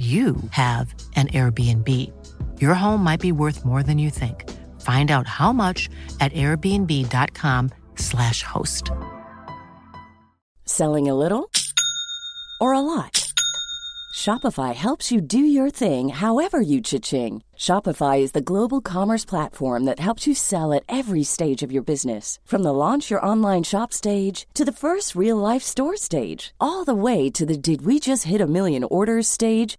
you have an Airbnb. Your home might be worth more than you think. Find out how much at airbnb.com/slash host. Selling a little or a lot? Shopify helps you do your thing however you cha-ching. Shopify is the global commerce platform that helps you sell at every stage of your business. From the launch your online shop stage to the first real life store stage, all the way to the did we just hit a million orders stage.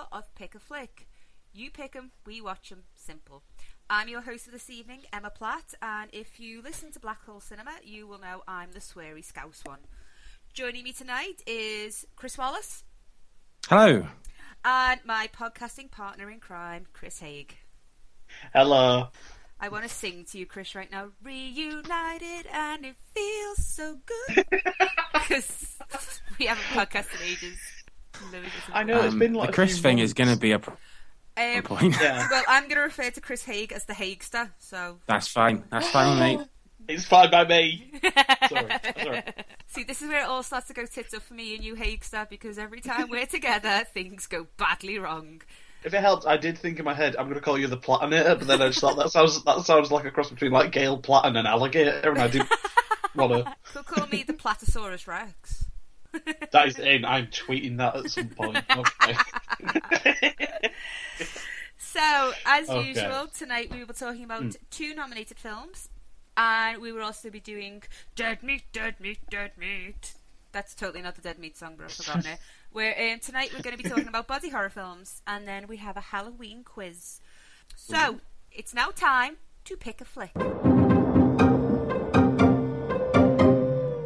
episode 4 of Pick a Flick. You pick 'em, we watch 'em, simple. I'm your host for this evening, Emma Platt, and if you listen to Black Hole Cinema, you will know I'm the sweary scouse one. Joining me tonight is Chris Wallace Hello. and my podcasting partner in crime, Chris Haig. Hello. I want to sing to you, Chris, right now. Reunited, and it feels so good. Because we haven't podcasted in ages. I know it's Um, been like the a Chris few thing months. is going to be a, p- a Um, point. Yeah, well, I'm going to refer to Chris Haig as the Haigster, so That's fine. That's fine, mate. it's fine by me. Sorry, sorry. See, this is where it all starts to go tits up for me and you, Haigster, because every time we're together, things go badly wrong. If it helps, I did think in my head I'm going to call you the Platinator, but then I just thought that sounds that sounds like a cross between like Gail Platt and an alligator, and I didn't want to. Could call me the Platosaurus Rex. That is in. I'm tweeting that at some point. Okay. So, as Okay. usual, tonight we will be talking about two nominated films, and we will also be doing Dead Meat, Dead Meat, Dead Meat. That's totally not the Dead Meat song, but I've forgotten it. Where um, tonight we're going to be talking about body horror films, and then we have a Halloween quiz. So, it's now time to pick a flick.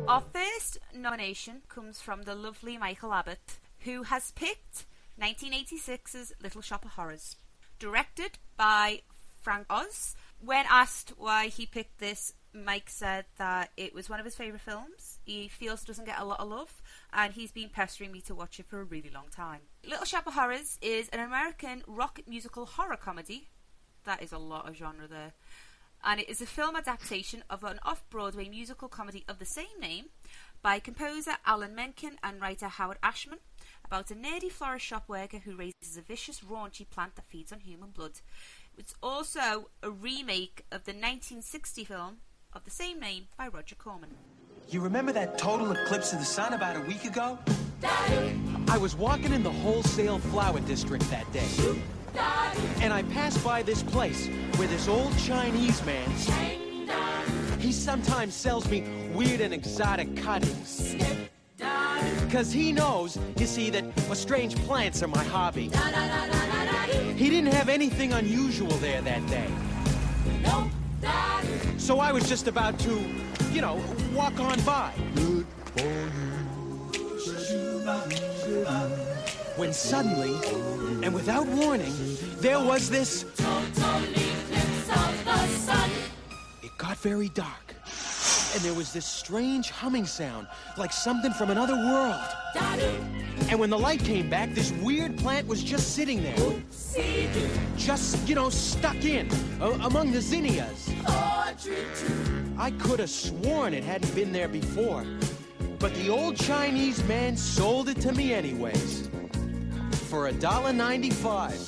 Our first nomination comes from the lovely Michael Abbott, who has picked 1986's Little Shop of Horrors. Directed by Frank Oz. When asked why he picked this, Mike said that it was one of his favourite films. He feels it doesn't get a lot of love, and he's been pestering me to watch it for a really long time. Little Shop of Horrors is an American rock musical horror comedy. That is a lot of genre there and it is a film adaptation of an off Broadway musical comedy of the same name by composer Alan Menken and writer Howard Ashman about a nerdy florist shop worker who raises a vicious, raunchy plant that feeds on human blood. It's also a remake of the 1960 film of the same name by Roger Corman. You remember that total eclipse of the sun about a week ago? I was walking in the wholesale flower district that day. And I passed by this place where this old Chinese man. He sometimes sells me weird and exotic cuttings. Cause he knows, you see, that well, strange plants are my hobby. He didn't have anything unusual there that day. So I was just about to, you know, walk on by. When suddenly, and without warning, there was this. It got very dark. and there was this strange humming sound, like something from another world. And when the light came back, this weird plant was just sitting there. Just, you know, stuck in, uh, among the zinnias. I could have sworn it hadn't been there before. But the old Chinese man sold it to me anyways. For a dollar ninety-five.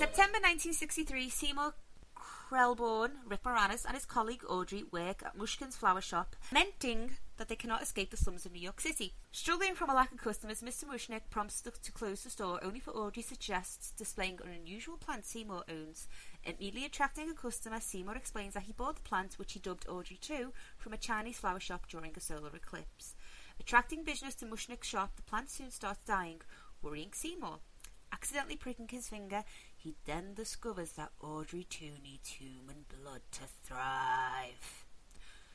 September 1963, Seymour Krelborn, Rick Moranis, and his colleague Audrey work at Mushkin's flower shop, lamenting that they cannot escape the slums of New York City. Struggling from a lack of customers, Mr. Mushnik prompts to, close the store only for Audrey suggests displaying an unusual plant Seymour owns. Immediately attracting a customer, Seymour explains that he bought the plant, which he dubbed Audrey 2, from a Chinese flower shop during a solar eclipse. Attracting business to Mushnik's shop, the plant soon starts dying, worrying Seymour. Accidentally pricking his finger, he then discovers that Audrey 2 needs human blood to thrive.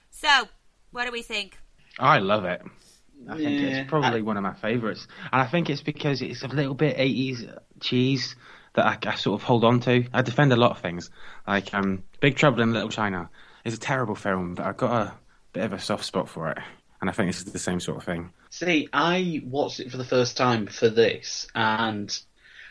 So, what do we think? I love it. I think Yeah, it's probably one of my favourites, and I think it's because it's a little bit 80s cheese that I, I sort of hold on to. I defend a lot of things, like um, Big Trouble in Little China is a terrible film, but I've got a bit of a soft spot for it, and I think this is the same sort of thing. See, I watched it for the first time for this, and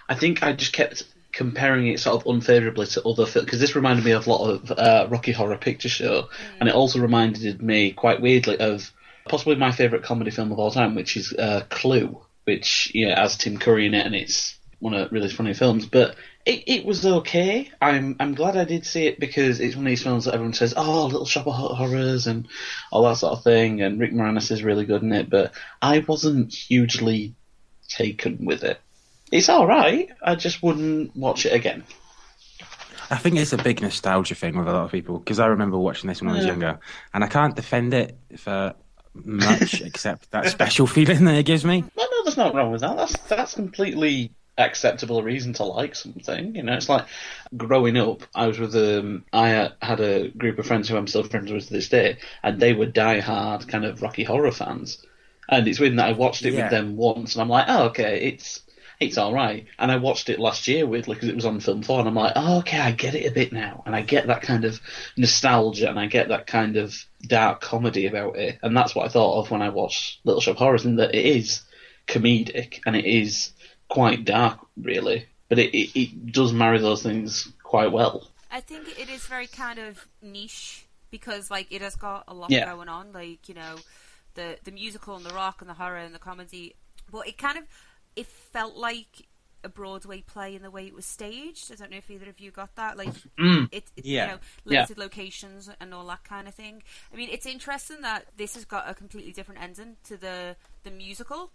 I think I just kept comparing it sort of unfavourably to other films because this reminded me of a lot of uh, Rocky Horror Picture Show, and it also reminded me quite weirdly of possibly my favourite comedy film of all time, which is uh, Clue, which you know has Tim Curry in it, and it's one of really funny films. But it, it was okay. I'm I'm glad I did see it because it's one of these films that everyone says, oh, Little Shop of Horrors and all that sort of thing, and Rick Moranis is really good in it. But I wasn't hugely taken with it. It's all right. I just wouldn't watch it again. I think it's a big nostalgia thing with a lot of people because I remember watching this when I was Yeah. younger, and I can't defend it for much except that special feeling that it gives me. No, no, there's nothing wrong with that. That's that's completely acceptable reason to like something. You know, it's like growing up. I was with um, I had a group of friends who I'm still friends with to this day, and they were die-hard kind of Rocky Horror fans. And it's weird that I watched it Yeah. with them once, and I'm like, oh, okay, it's it's all right. And I watched it last year weirdly because it was on Film Four, and I'm like, oh, okay, I get it a bit now, and I get that kind of nostalgia, and I get that kind of dark comedy about it, and that's what I thought of when I watched Little Shop of Horrors, in that it is comedic and it is quite dark, really, but it, it, it does marry those things quite well. I think it is very kind of niche because like it has got a lot Yeah. going on, like you know, the the musical and the rock and the horror and the comedy. But it kind of it felt like a Broadway play in the way it was staged. I don't know if either of you got that. Like mm. it, it Yeah. you know, Yeah. limited locations and all that kind of thing. I mean, it's interesting that this has got a completely different ending to the the musical.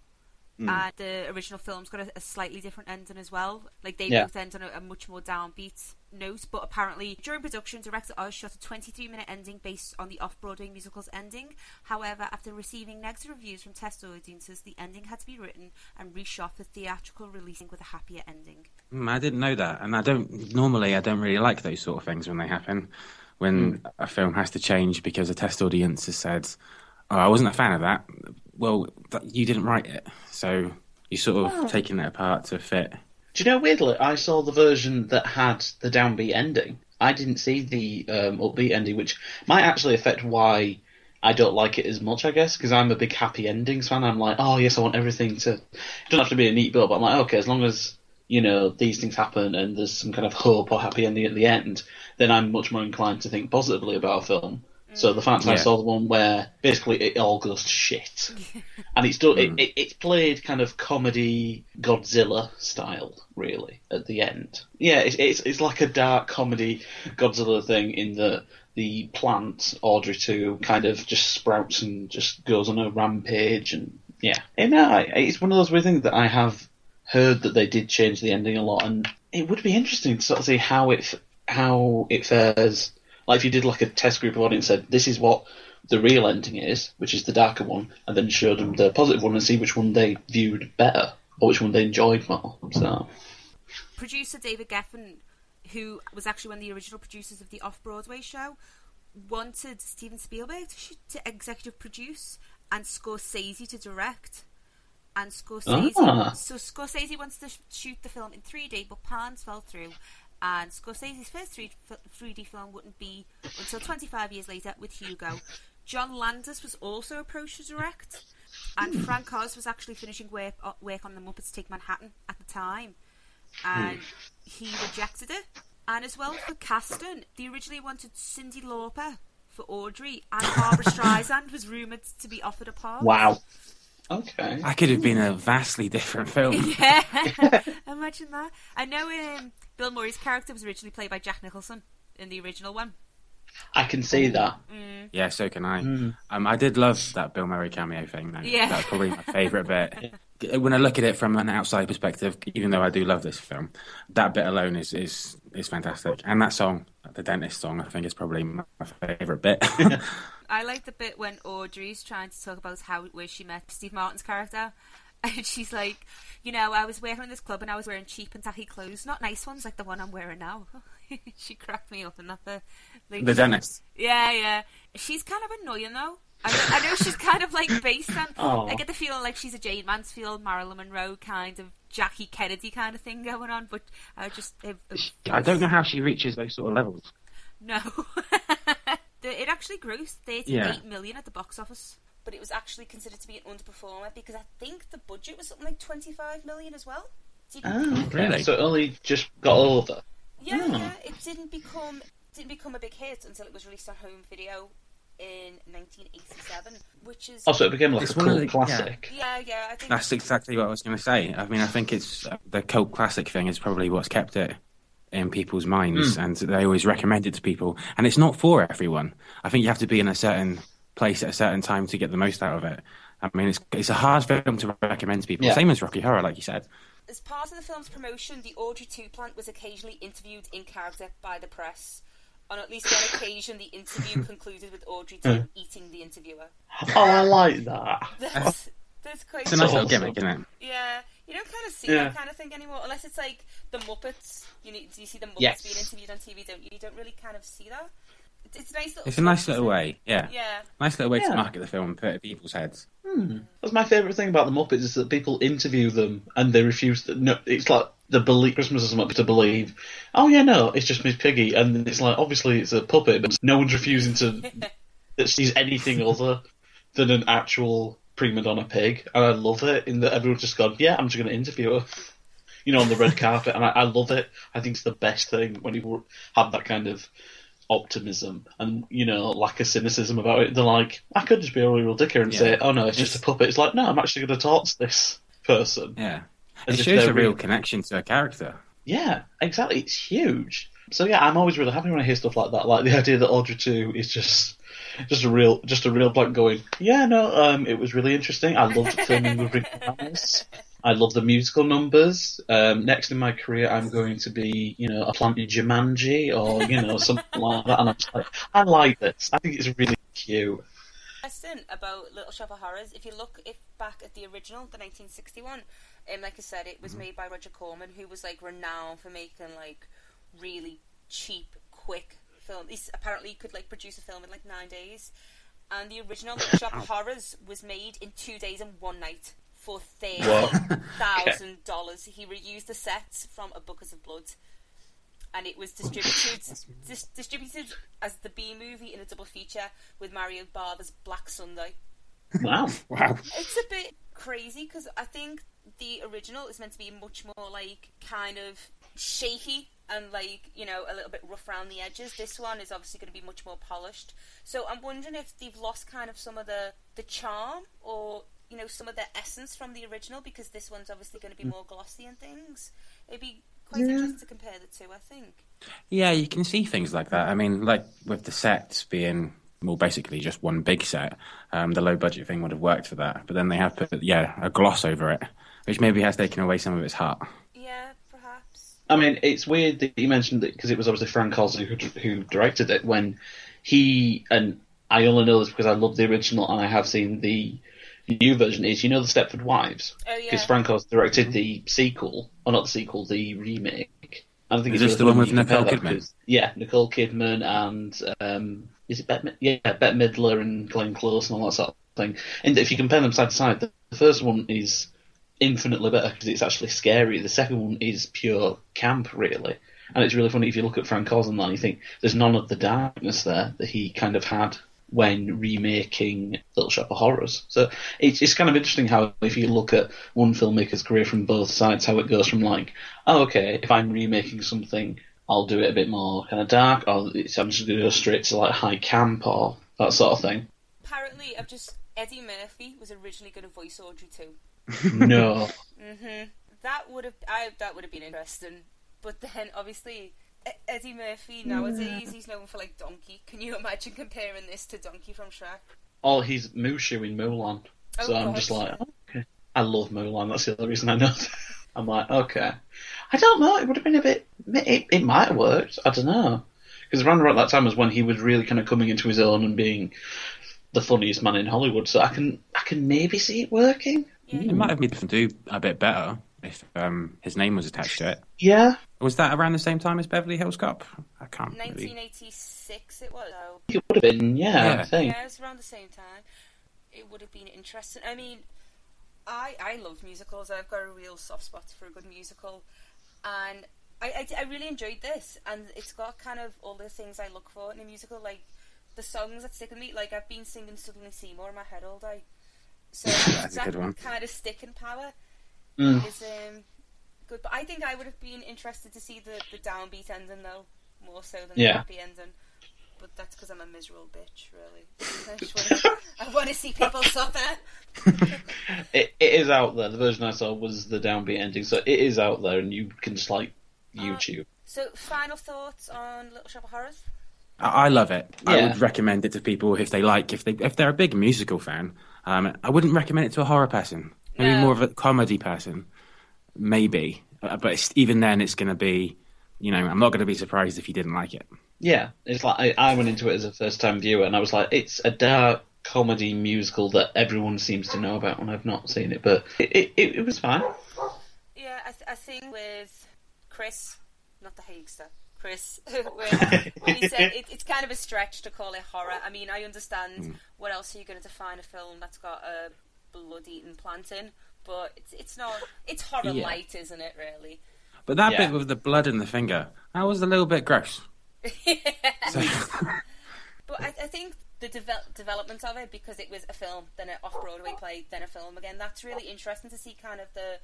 And the original film's got a, a slightly different ending as well. Like they Yeah. both end on a, a much more downbeat note, but apparently during production, director Oz shot a 23-minute ending based on the off-Broadway musical's ending. However, after receiving negative reviews from test audiences, the ending had to be written and reshot for theatrical releasing with a happier ending. Mm, I didn't know that, and I don't normally. I don't really like those sort of things when they happen. When a film has to change because a test audience has said, "Oh, I wasn't a fan of that." Well, that, you didn't write it, so you're sort of taking it apart to fit. Do you know, weirdly, I saw the version that had the downbeat ending. I didn't see the um, upbeat ending, which might actually affect why I don't like it as much, I guess, because I'm a big happy endings fan. I'm like, oh, yes, I want everything to. It doesn't have to be a neat build, but I'm like, okay, as long as, you know, these things happen and there's some kind of hope or happy ending at the end, then I'm much more inclined to think positively about a film. So the fact that I Yeah. saw the one where basically it all goes to shit, and it's done, it, hmm. it, it's played kind of comedy Godzilla style, really, at the end. Yeah, it's it's, it's like a dark comedy Godzilla thing in the the plant Audrey two kind of just sprouts and just goes on a rampage, and yeah, and I, it's one of those weird things that I have heard that they did change the ending a lot, and it would be interesting to sort of see how it how it fares. Like if you did like a test group of audience said this is what the real ending is, which is the darker one, and then showed them the positive one and see which one they viewed better or which one they enjoyed more. So Producer David Geffen, who was actually one of the original producers of the Off Broadway show, wanted Steven Spielberg to, to executive produce and Scorsese to direct. and Scorsese. Ah. So Scorsese wants to sh- shoot the film in 3D, but plans fell through, and Scorsese's first three three D film wouldn't be until 25 years later with Hugo. John Landis was also approached to direct, and Frank Oz was actually finishing work uh, work on the Muppets Take Manhattan at the time, and he rejected it. And as well for casting, they originally wanted Cyndi Lauper for Audrey, and Barbara Streisand was rumoured to be offered a part. Wow. Okay. That could have been a vastly different film. Yeah, imagine that. I know um, Bill Murray's character was originally played by Jack Nicholson in the original one. I can see that. Yeah, so can I. Um, I did love that Bill Murray cameo thing. Though. Yeah. That's probably my favourite bit. When I look at it from an outside perspective, even though I do love this film, that bit alone is is, is fantastic. And that song, the dentist song, I think is probably my favourite bit. I like the bit when Audrey's trying to talk about how where she met Steve Martin's character. And she's like, you know, I was working in this club and I was wearing cheap and tacky clothes, not nice ones like the one I'm wearing now. she cracked me up, and that uh, the like, the dentist. Yeah, yeah. She's kind of annoying though. I know, I know she's kind of like based on. Aw. I get the feeling like she's a Jayne Mansfield, Marilyn Monroe kind of Jackie Kennedy kind of thing going on, but I just it, it- I don't know how she reaches those sort of levels. no. It actually grossed thirty-eight million Yeah. at the box office, but it was actually considered to be an underperformer because I think the budget was something like twenty-five million as well. Oh, okay. Really? So it only just got over. Yeah, Oh. yeah. It didn't become didn't become a big hit until it was released on home video in 1987, which is also it became like It's a cult the- classic. yeah, yeah. I think That's exactly what I was going to say. I mean, I think it's uh, the cult classic thing is probably what's kept it in people's minds, and they always recommend it to people. And it's not for everyone. I think you have to be in a certain place at a certain time to get the most out of it. I mean, it's it's a hard film to recommend to people. Yeah. Same as Rocky Horror, like you said. as part of the film's promotion, the Audrey 2 plant was occasionally interviewed in character by the press. On at least one occasion, the interview concluded with Audrey 2 eating the interviewer. Oh, I like that. That's, that's quite It's a nice little awesome. gimmick, isn't it? Yeah, you don't kind of see Yeah. that kind of thing anymore, unless it's like the Muppets. You need, do you see the Muppets Yes. being interviewed on TV? Don't you? You don't really kind of see that. It's, it's a nice little. It's a nice little way, yeah. Yeah. Nice little way Yeah. to market the film and put it in people's heads. Hmm. That's my favourite thing about the Muppets is that people interview them and they refuse to. No, it's like the belief Christmas is Muppet to believe. Oh yeah, no, it's just Miss Piggy, and it's like obviously it's a puppet, but no one's refusing to that she's anything other than an actual prima donna pig, and I love it. In that everyone's just gone, yeah, I'm just going to interview her. You know, on the red carpet, and I, I love it. I think it's the best thing when you have that kind of optimism and you know lack of cynicism about it. They're like, I could just be a real dicker and Yeah. say, oh no, it's just a puppet. It's like, no, I'm actually going to talk to this person. Yeah. As it shows a real real. connection to a character. Yeah, exactly. It's huge. So yeah, I'm always really happy when I hear stuff like that. Like the idea that Audrey two is just just a real just a real blank going. Yeah, no, um, it was really interesting. I loved filming with Rick. I love the musical numbers. Um, next in my career, I'm going to be, you know, a plant in Jumanji or you know something like that. And I'm like, I like this. I think it's really cute. question about Little Shop of Horrors. If you look if back at the original, the 1961, um, like I said, it was made by Roger Corman, who was like renowned for making like really cheap, quick film. He's apparently could like produce a film in like nine days. And the original Little Shop of Horrors was made in two days and one night for thirty thousand dollars. He reused the sets from A Bucket of Blood and it was distributed dis- distributed as the B movie in a double feature with Mario Bava's Black Sunday. Wow. Wow. It's a bit crazy because I think the original is meant to be much more like kind of shaky and like you know a little bit rough around the edges. This one is obviously going to be much more polished. So I'm wondering if they've lost kind of some of the the charm or you know some of the essence from the original because this one's obviously going to be more glossy and things. It'd be quite interesting to compare the two. I think. Yeah, you can see things like that. I mean, like with the sets being well, basically just one big set, um, the low budget thing would have worked for that. But then they have put, yeah, a gloss over it, which maybe has taken away some of its heart. Yeah, perhaps. I mean, it's weird that you mentioned it because it was obviously Frank Oz who, who directed it when he and I only know this because I love the original and I have seen the new version. Is you know the Stepford Wives Oh yeah. because Frank Oz directed the sequel, or not the sequel, the remake. I think Is it's this the one with you can compare Nicole Kidman? Yeah, Nicole Kidman and um, is it Bette? Yeah, Bette Midler and Glenn Close and all that sort of thing. And if you compare them side to side, the the first one is infinitely better because it's actually scary. The second one is pure camp, really. And it's really funny if you look at Frank Oz and that, you think there's none of the darkness there that he kind of had when remaking Little Shop of Horrors. So it's, it's kind of interesting how if you look at one filmmaker's career from both sides, how it goes from like, oh, okay, if I'm remaking something, I'll do it a bit more kind of dark, or I'm just going to go straight to like high camp or that sort of thing. Apparently, I've just Eddie Murphy was originally going to voice Audrey 2. no. mhm. That would have I that would have been interesting, but then obviously Eddie Murphy nowadays he's known for like Donkey. Can you imagine comparing this to Donkey from Shrek? Oh, he's Mushu in Mulan. Oh, so I'm just like, okay. I love Mulan. That's the other reason I know. I'm like, okay. I don't know. It would have been a bit. It, it might have worked. I don't know. Because around about that time was when he was really kind of coming into his own and being the funniest man in Hollywood. So I can I can maybe see it working. It might have made him do a bit better if um, his name was attached to it. Yeah. Was that around the same time as Beverly Hills Cop? I can't. Really... 1986 it was. Oh. It would have been. Yeah. Yeah. I think. Yeah, it's around the same time. It would have been interesting. I mean, I I love musicals. I've got a real soft spot for a good musical, and I, I, I really enjoyed this. And it's got kind of all the things I look for in a musical, like the songs that stick with me. Like I've been singing "Suddenly Seymour" in my head all day, so That's a good one. kind of sticking power Mm. is um, good. But I think I would have been interested to see the the downbeat ending though, more so than the happy ending. But that's because I'm a miserable bitch, really. I, wanna, I want to see people suffer. It, it is out there. The version I saw was the downbeat ending, so it is out there, and you can just like YouTube. So, final thoughts on Little Shop of Horrors? I I love it. I would recommend it to people if they like, if they if they're a big musical fan. Um, I wouldn't recommend it to a horror person. Maybe No. more of a comedy person. Maybe, uh, but it's, even then, it's going to be. You know, I'm not going to be surprised if you didn't like it. Yeah, it's like I, I went into it as a first time viewer, and I was like, it's a dark comedy musical that everyone seems to know about, and I've not seen it, but it it, it was fine. Yeah, I, th- I think with Chris, not the Haigster, Chris, when, when he said it, it's kind of a stretch to call it horror. I mean, I understand what else are you going to define a film that's got a blood-eating plant in, but it's it's not. It's horror Yeah. light, isn't it? Really. But that Yeah. bit with the blood in the finger, that was a little bit gross. So- But I, I think the devel- development of it, because it was a film, then an off Broadway play, then a film again, that's really interesting to see kind of the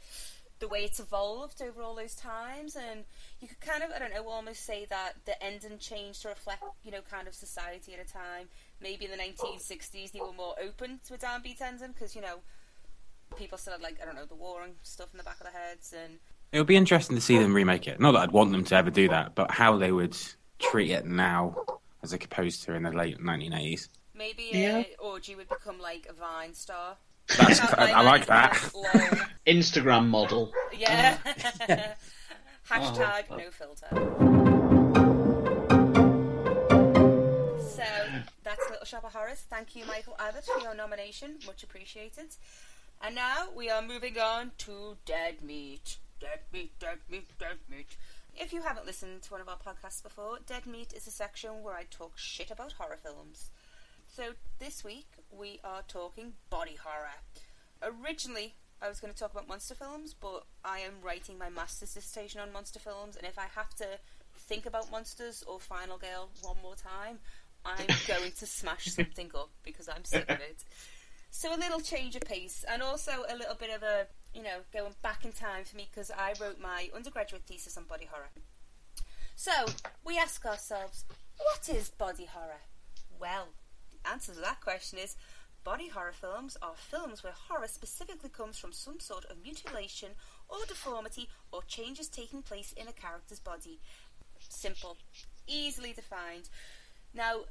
the way it's evolved over all those times. And you could kind of, I don't know, almost say that the ending changed to reflect, you know, kind of society at a time. Maybe in the 1960s they were more open to a downbeat ending because, you know, people still had, like, I don't know, the war and stuff in the back of their heads. And it would be interesting to see them remake it. Not that I'd want them to ever do that, but how they would treat it now as opposed to in the late 1980s. maybe Yeah. uh, Audrey would become like a Vine star. That's, About I like that. Instagram model. Yeah. Hashtag no filter. So that's Little Shop of Horrors. Thank you, Michael Abbott, for your nomination. Much appreciated. And now we are moving on to Dead Meat. Dead Meat, Dead Meat, Dead Meat. If you haven't listened to one of our podcasts before, Dead Meat is a section where I talk shit about horror films. So this week we are talking body horror. Originally, I was going to talk about monster films, but I am writing my master's dissertation on monster films, and if I have to think about monsters or Final Girl one more time, I'm going to smash something up because I'm sick of it. So a little change of pace, and also a little bit of a, you know, going back in time for me because I wrote my undergraduate thesis on body horror. So we ask ourselves, what is body horror? Well, the answer to that question is body horror films are films where horror specifically comes from some sort of mutilation or deformity or changes taking place in a character's body. Simple, easily defined. Now,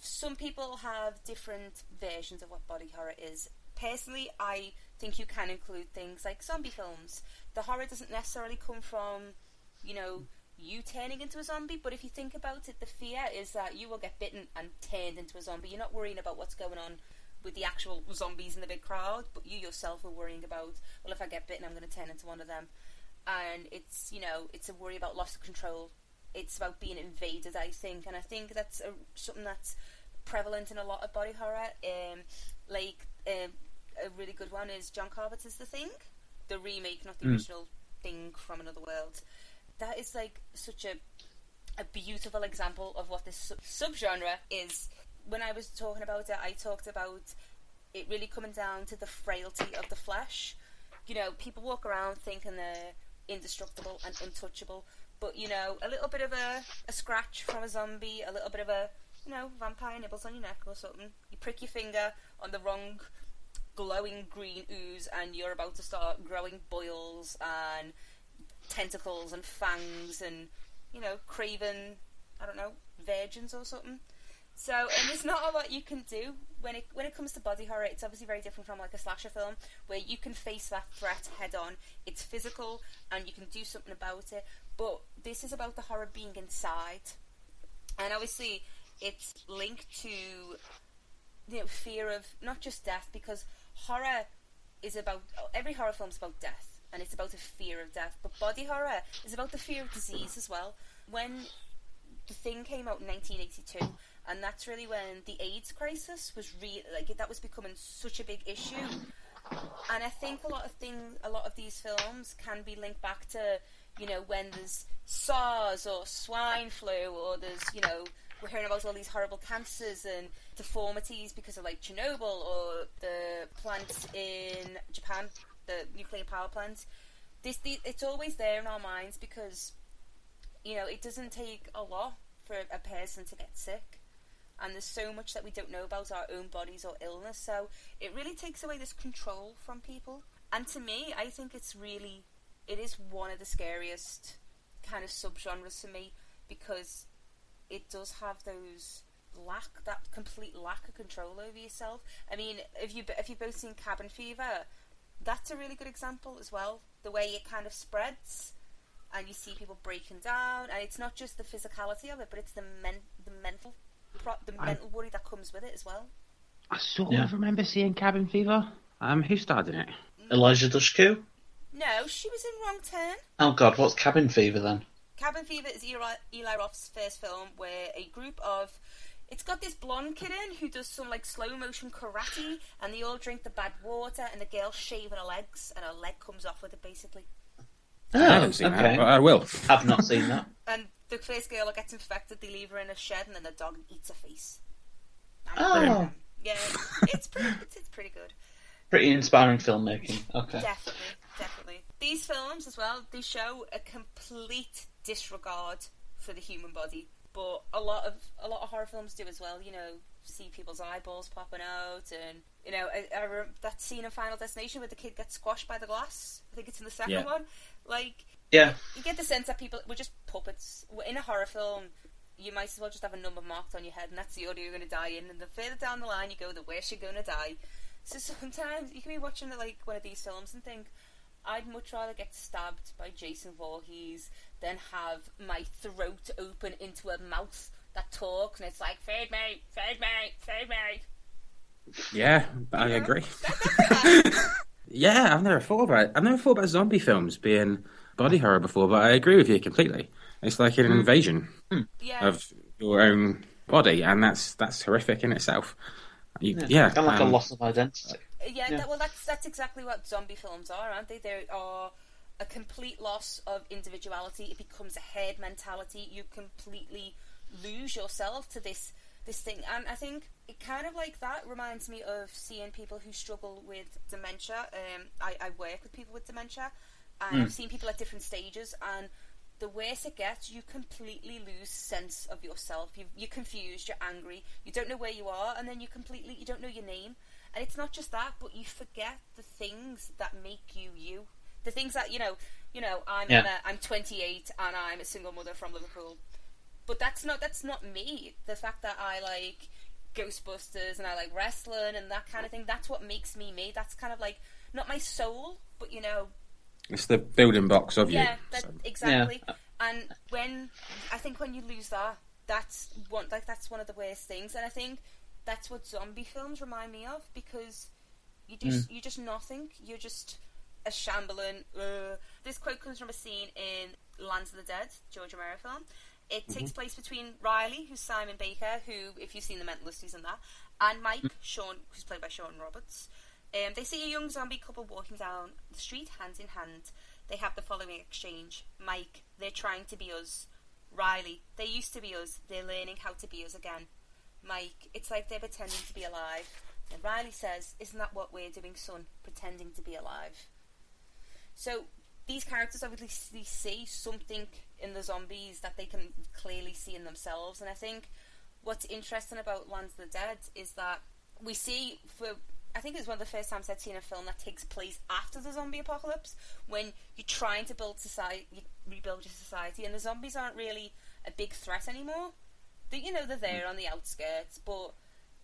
some people have different versions of what body horror is. Personally, I think you can include things like zombie films. The horror doesn't necessarily come from, you know, you turning into a zombie, but if you think about it, the fear is that you will get bitten and turned into a zombie. You're not worrying about what's going on with the actual zombies in the big crowd, but you yourself are worrying about, well, if I get bitten, I'm going to turn into one of them. And it's, you know, it's a worry about loss of control. It's about being invaded, I think, and I think that's a, something that's prevalent in a lot of body horror. Um, like um, a really good one is John Carpenter's The Thing. the remake, not the Mm. original thing from another world. That is like such a a beautiful example of what this sub- subgenre is. When I was talking about it, I talked about it really coming down to the frailty of the flesh. You know, people walk around thinking they're indestructible and untouchable, but you know, a little bit of a, a scratch from a zombie, a little bit of a you know vampire nibbles on your neck or something. You prick your finger on the wrong glowing green ooze, and you're about to start growing boils and tentacles and fangs and you know craven I don't know virgins or something. So and there's not a lot you can do when it when it comes to body horror. It's obviously very different from like a slasher film where you can face that threat head on. It's physical and you can do something about it. But this is about the horror being inside, and obviously it's linked to you know fear of not just death because horror is about every horror film is about death and it's about the fear of death. But body horror is about the fear of disease as well. When the thing came out in 1982 and that's really when the AIDS crisis was re- like that was becoming such a big issue and I think a lot of things a lot of these films can be linked back to you know when there's SARS or swine flu or there's you know we're hearing about all these horrible cancers and deformities because of like Chernobyl or the plants in Japan, the nuclear power plants. This the, it's always there in our minds because you know it doesn't take a lot for a person to get sick, and there's so much that we don't know about our own bodies or illness. So it really takes away this control from people. And to me, I think it's really it is one of the scariest kind of subgenres for me because it does have those lack that complete lack of control over yourself. I mean, if you if you've both seen Cabin Fever, that's a really good example as well. The way it kind of spreads, and you see people breaking down, and it's not just the physicality of it, but it's the men the mental pro- the I- mental worry that comes with it as well. I sort Yeah. of remember seeing Cabin Fever. Um, who starred in it? Eliza Dushku. No, she was in Wrong Turn. Oh God, what's Cabin Fever then? Cabin Fever is Eli, Eli Roth's first film where a group of it's got this blonde kid in who does some like slow motion karate and they all drink the bad water and the girl's shaving her legs and her leg comes off with it basically. Oh, I haven't seen okay. that, I will. I've not seen that. And the first girl gets infected, they leave her in a shed and then the dog eats her face. Oh, Yeah, it's pretty it's, it's pretty good. pretty inspiring filmmaking. Okay. Definitely, definitely. These films as well, they show a complete disregard for the human body. But a lot of a lot of horror films do as well. You know, see people's eyeballs popping out, and you know, I, I rem- that scene in Final Destination where the kid gets squashed by the glass. I think it's in the second Yeah. one. Like, Yeah. you get the sense that people were just puppets. We're In a horror film, you might as well just have a number marked on your head, and that's the order you're going to die in. And the further down the line you go, the worse you're going to die. So sometimes you can be watching like one of these films and think, I'd much rather get stabbed by Jason Voorhees than have my throat open into a mouth that talks and it's like, feed me, feed me, feed me. Yeah, I Yeah. agree. yeah, I've never thought about it. I've never thought about zombie films being body horror before, but I agree with you completely. It's like an invasion Yeah. of your own body, and that's that's horrific in itself. You, yeah, Kind of like um, a loss of identity. Yeah, Yeah. That, well, that's that's exactly what zombie films are, aren't they? They are a complete loss of individuality. It becomes a herd mentality. You completely lose yourself to this this thing, and I think it kind of like that reminds me of seeing people who struggle with dementia. Um, I, I work with people with dementia, and I've seen people at different stages, and the worse it gets, you completely lose sense of yourself. You, you're confused, you're angry, you don't know where you are, and then you completely you don't know your name. And it's not just that, but you forget the things that make you you. The things that you know, you know. I'm Yeah. Emma, I'm 28, and I'm a single mother from Liverpool. But that's not that's not me. The fact that I like Ghostbusters and I like wrestling and that kind of thing. That's what makes me me. That's kind of like not my soul, but you know, it's the building blocks of yeah, you. that, so. exactly. And when I think when you lose that, that's one like that's one of the worst things. And I think that's what zombie films remind me of because you just you're just nothing. You're just a shambling. Uh. This quote comes from a scene in Lands of the Dead, George Romero film. It takes place between Riley, who's Simon Baker, who, if you've seen The Mentalist, he's in that, and Mike, Sean, who's played by Sean Roberts. Um, they see a young zombie couple walking down the street, hand in hand. They have the following exchange Mike, they're trying to be us. Riley, they used to be us. They're learning how to be us again. Mike, it's like they're pretending to be alive. And Riley says, Isn't that what we're doing, son? Pretending to be alive. So these characters obviously see something in the zombies that they can clearly see in themselves. And I think what's interesting about Lands of the Dead is that we see for I think it's one of the first times I've seen a film that takes place after the zombie apocalypse, when you're trying to build society, rebuild your society, and the zombies aren't really a big threat anymore. They, you know, they're there on the outskirts, but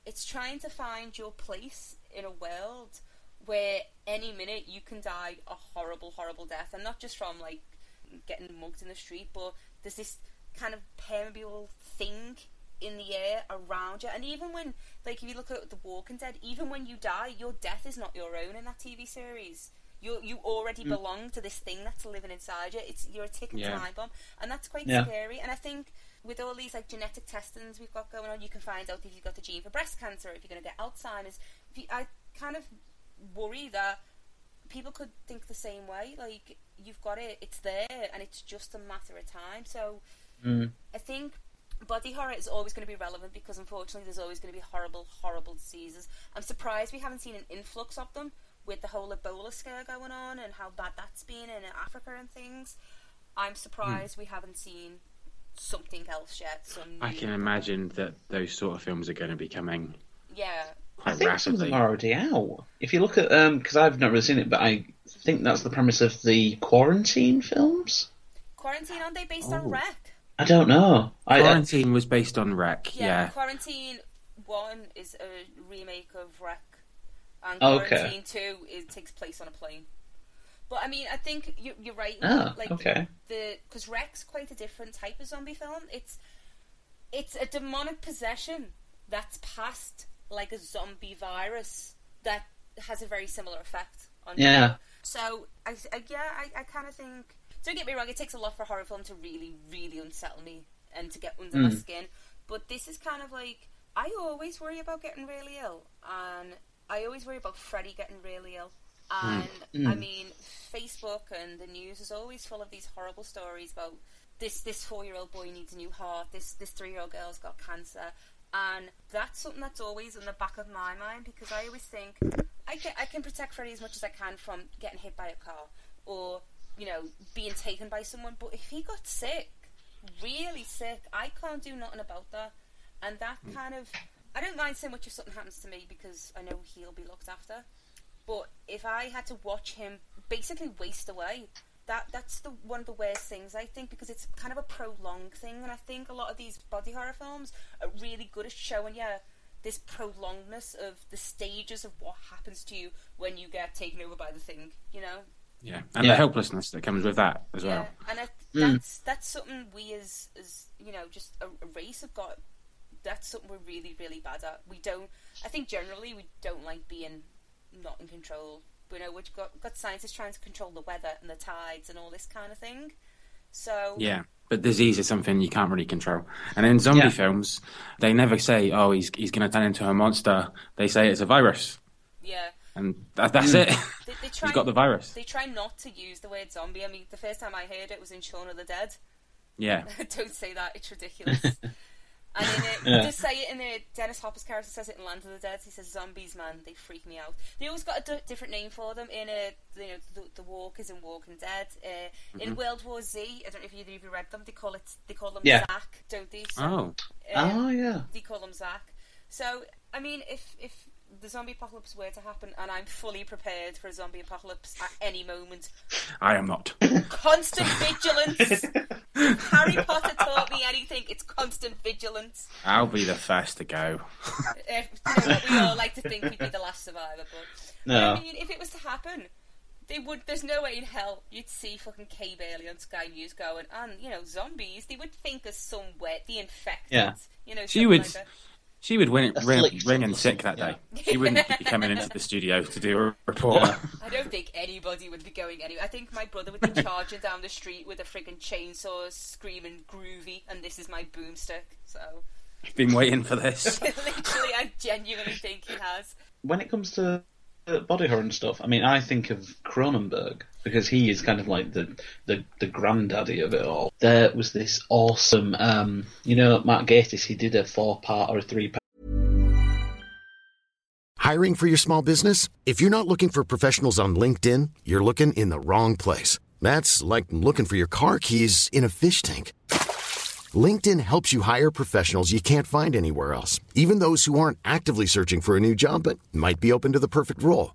it's trying to find your place in a world where any minute you can die a horrible, horrible death, and not just from like getting mugged in the street, but there's this kind of permeable thing in the air around you. And even when, like, if you look at The Walking Dead, even when you die, your death is not your own in that TV series. You you already mm. belong to this thing that's living inside you. It's you're a ticking yeah. time bomb, and that's quite yeah. scary. And I think with all these like genetic testings we've got going on, you can find out if you've got the gene for breast cancer, or if you're going to get Alzheimer's. You, I kind of worry that people could think the same way. Like you've got it, it's there, and it's just a matter of time. So mm. I think body horror is always going to be relevant because unfortunately there's always going to be horrible, horrible diseases. I'm surprised we haven't seen an influx of them with the whole Ebola scare going on and how bad that's been in Africa and things. I'm surprised mm. we haven't seen something else yet. Some I can imagine that those sort of films are going to be coming. Yeah. I think rapidly. some of them are already out. If you look at, because um, I've not really seen it, but I think that's the premise of the quarantine films. Quarantine, aren't they based oh. on Rec? I don't know. Quarantine I, was based on Rec. Yeah, yeah, Quarantine One is a remake of Rec, and Quarantine okay. Two it takes place on a plane. But I mean, I think you, are right. Oh, like okay. The because Rec's quite a different type of zombie film. It's it's a demonic possession that's passed like a zombie virus that has a very similar effect on yeah. You. So I, I yeah, I, I kind of think don't get me wrong, it takes a lot for a horror film to really, really unsettle me and to get under mm. my skin. But this is kind of like I always worry about getting really ill, and I always worry about Freddie getting really ill. And mm. I mean, Facebook and the news is always full of these horrible stories about this this four year old boy needs a new heart, this this three year old girl's got cancer, and that's something that's always in the back of my mind because I always think I can I can protect Freddie as much as I can from getting hit by a car or you know, being taken by someone. But if he got sick, really sick, I can't do nothing about that. And that kind of, I don't mind so much if something happens to me because I know he'll be looked after. But if I had to watch him basically waste away, that that's the one of the worst things I think because it's kind of a prolonged thing, and I think a lot of these body horror films are really good at showing you this prolongedness of the stages of what happens to you when you get taken over by the thing. You know, yeah, and yeah. the helplessness that comes with that as yeah. well. And I, mm. that's mm. that's something we as as you know just a, a, race have got. That's something we're really really bad at. We don't. I think generally we don't like being not in control. You know, we've got got scientists trying to control the weather and the tides and all this kind of thing. So yeah, but disease is something you can't really control. And in zombie yeah. films, they never say, "Oh, he's he's going to turn into a monster." They say it's a virus. Yeah, and that, that's mm. it. They, they try, He's got the virus. They try not to use the word zombie. I mean, the first time I heard it was in Shaun of the Dead. Yeah. Don't say that; it's ridiculous. and in it, yeah. just say it in the Dennis Hopper's character says it in Land of the Dead. He says zombies, man, they freak me out. They always got a d- different name for them. In a, you know, the, the Walkers in Walking Dead. Uh, mm-hmm. In World War Z, I don't know if either of you read them. They call it, they call them yeah. Zach, don't they? So, oh. Um, oh yeah. They call them Zach. So I mean, if if the zombie apocalypse were to happen, and I'm fully prepared for a zombie apocalypse at any moment. I am not. Constant vigilance. Harry Potter taught me anything, it's constant vigilance. I'll be the first to go. if, you know, we all like to think we'd be the last survivor, but no. I mean, if it was to happen, they would. There's no way in hell you'd see fucking Kay Burley on Sky News going, and you know, zombies. They would think of somewhere the infected. Yeah. You know, she would. Like she would win, ring, ring in sick that day. She wouldn't be coming into the studio to do a report. I don't think anybody would be going anywhere. I think my brother would be charging down the street with a freaking chainsaw, screaming groovy, and this is my boomstick. So. I've been waiting for this. Literally, I genuinely think he has. When it comes to body horror and stuff, I mean, I think of Cronenberg because he is kind of like the the, the granddaddy of it all. There was this awesome, um, you know, Mark Gatiss. He did a four part or a three part. Hiring for your small business? If you're not looking for professionals on LinkedIn, you're looking in the wrong place. That's like looking for your car keys in a fish tank. LinkedIn helps you hire professionals you can't find anywhere else, even those who aren't actively searching for a new job but might be open to the perfect role.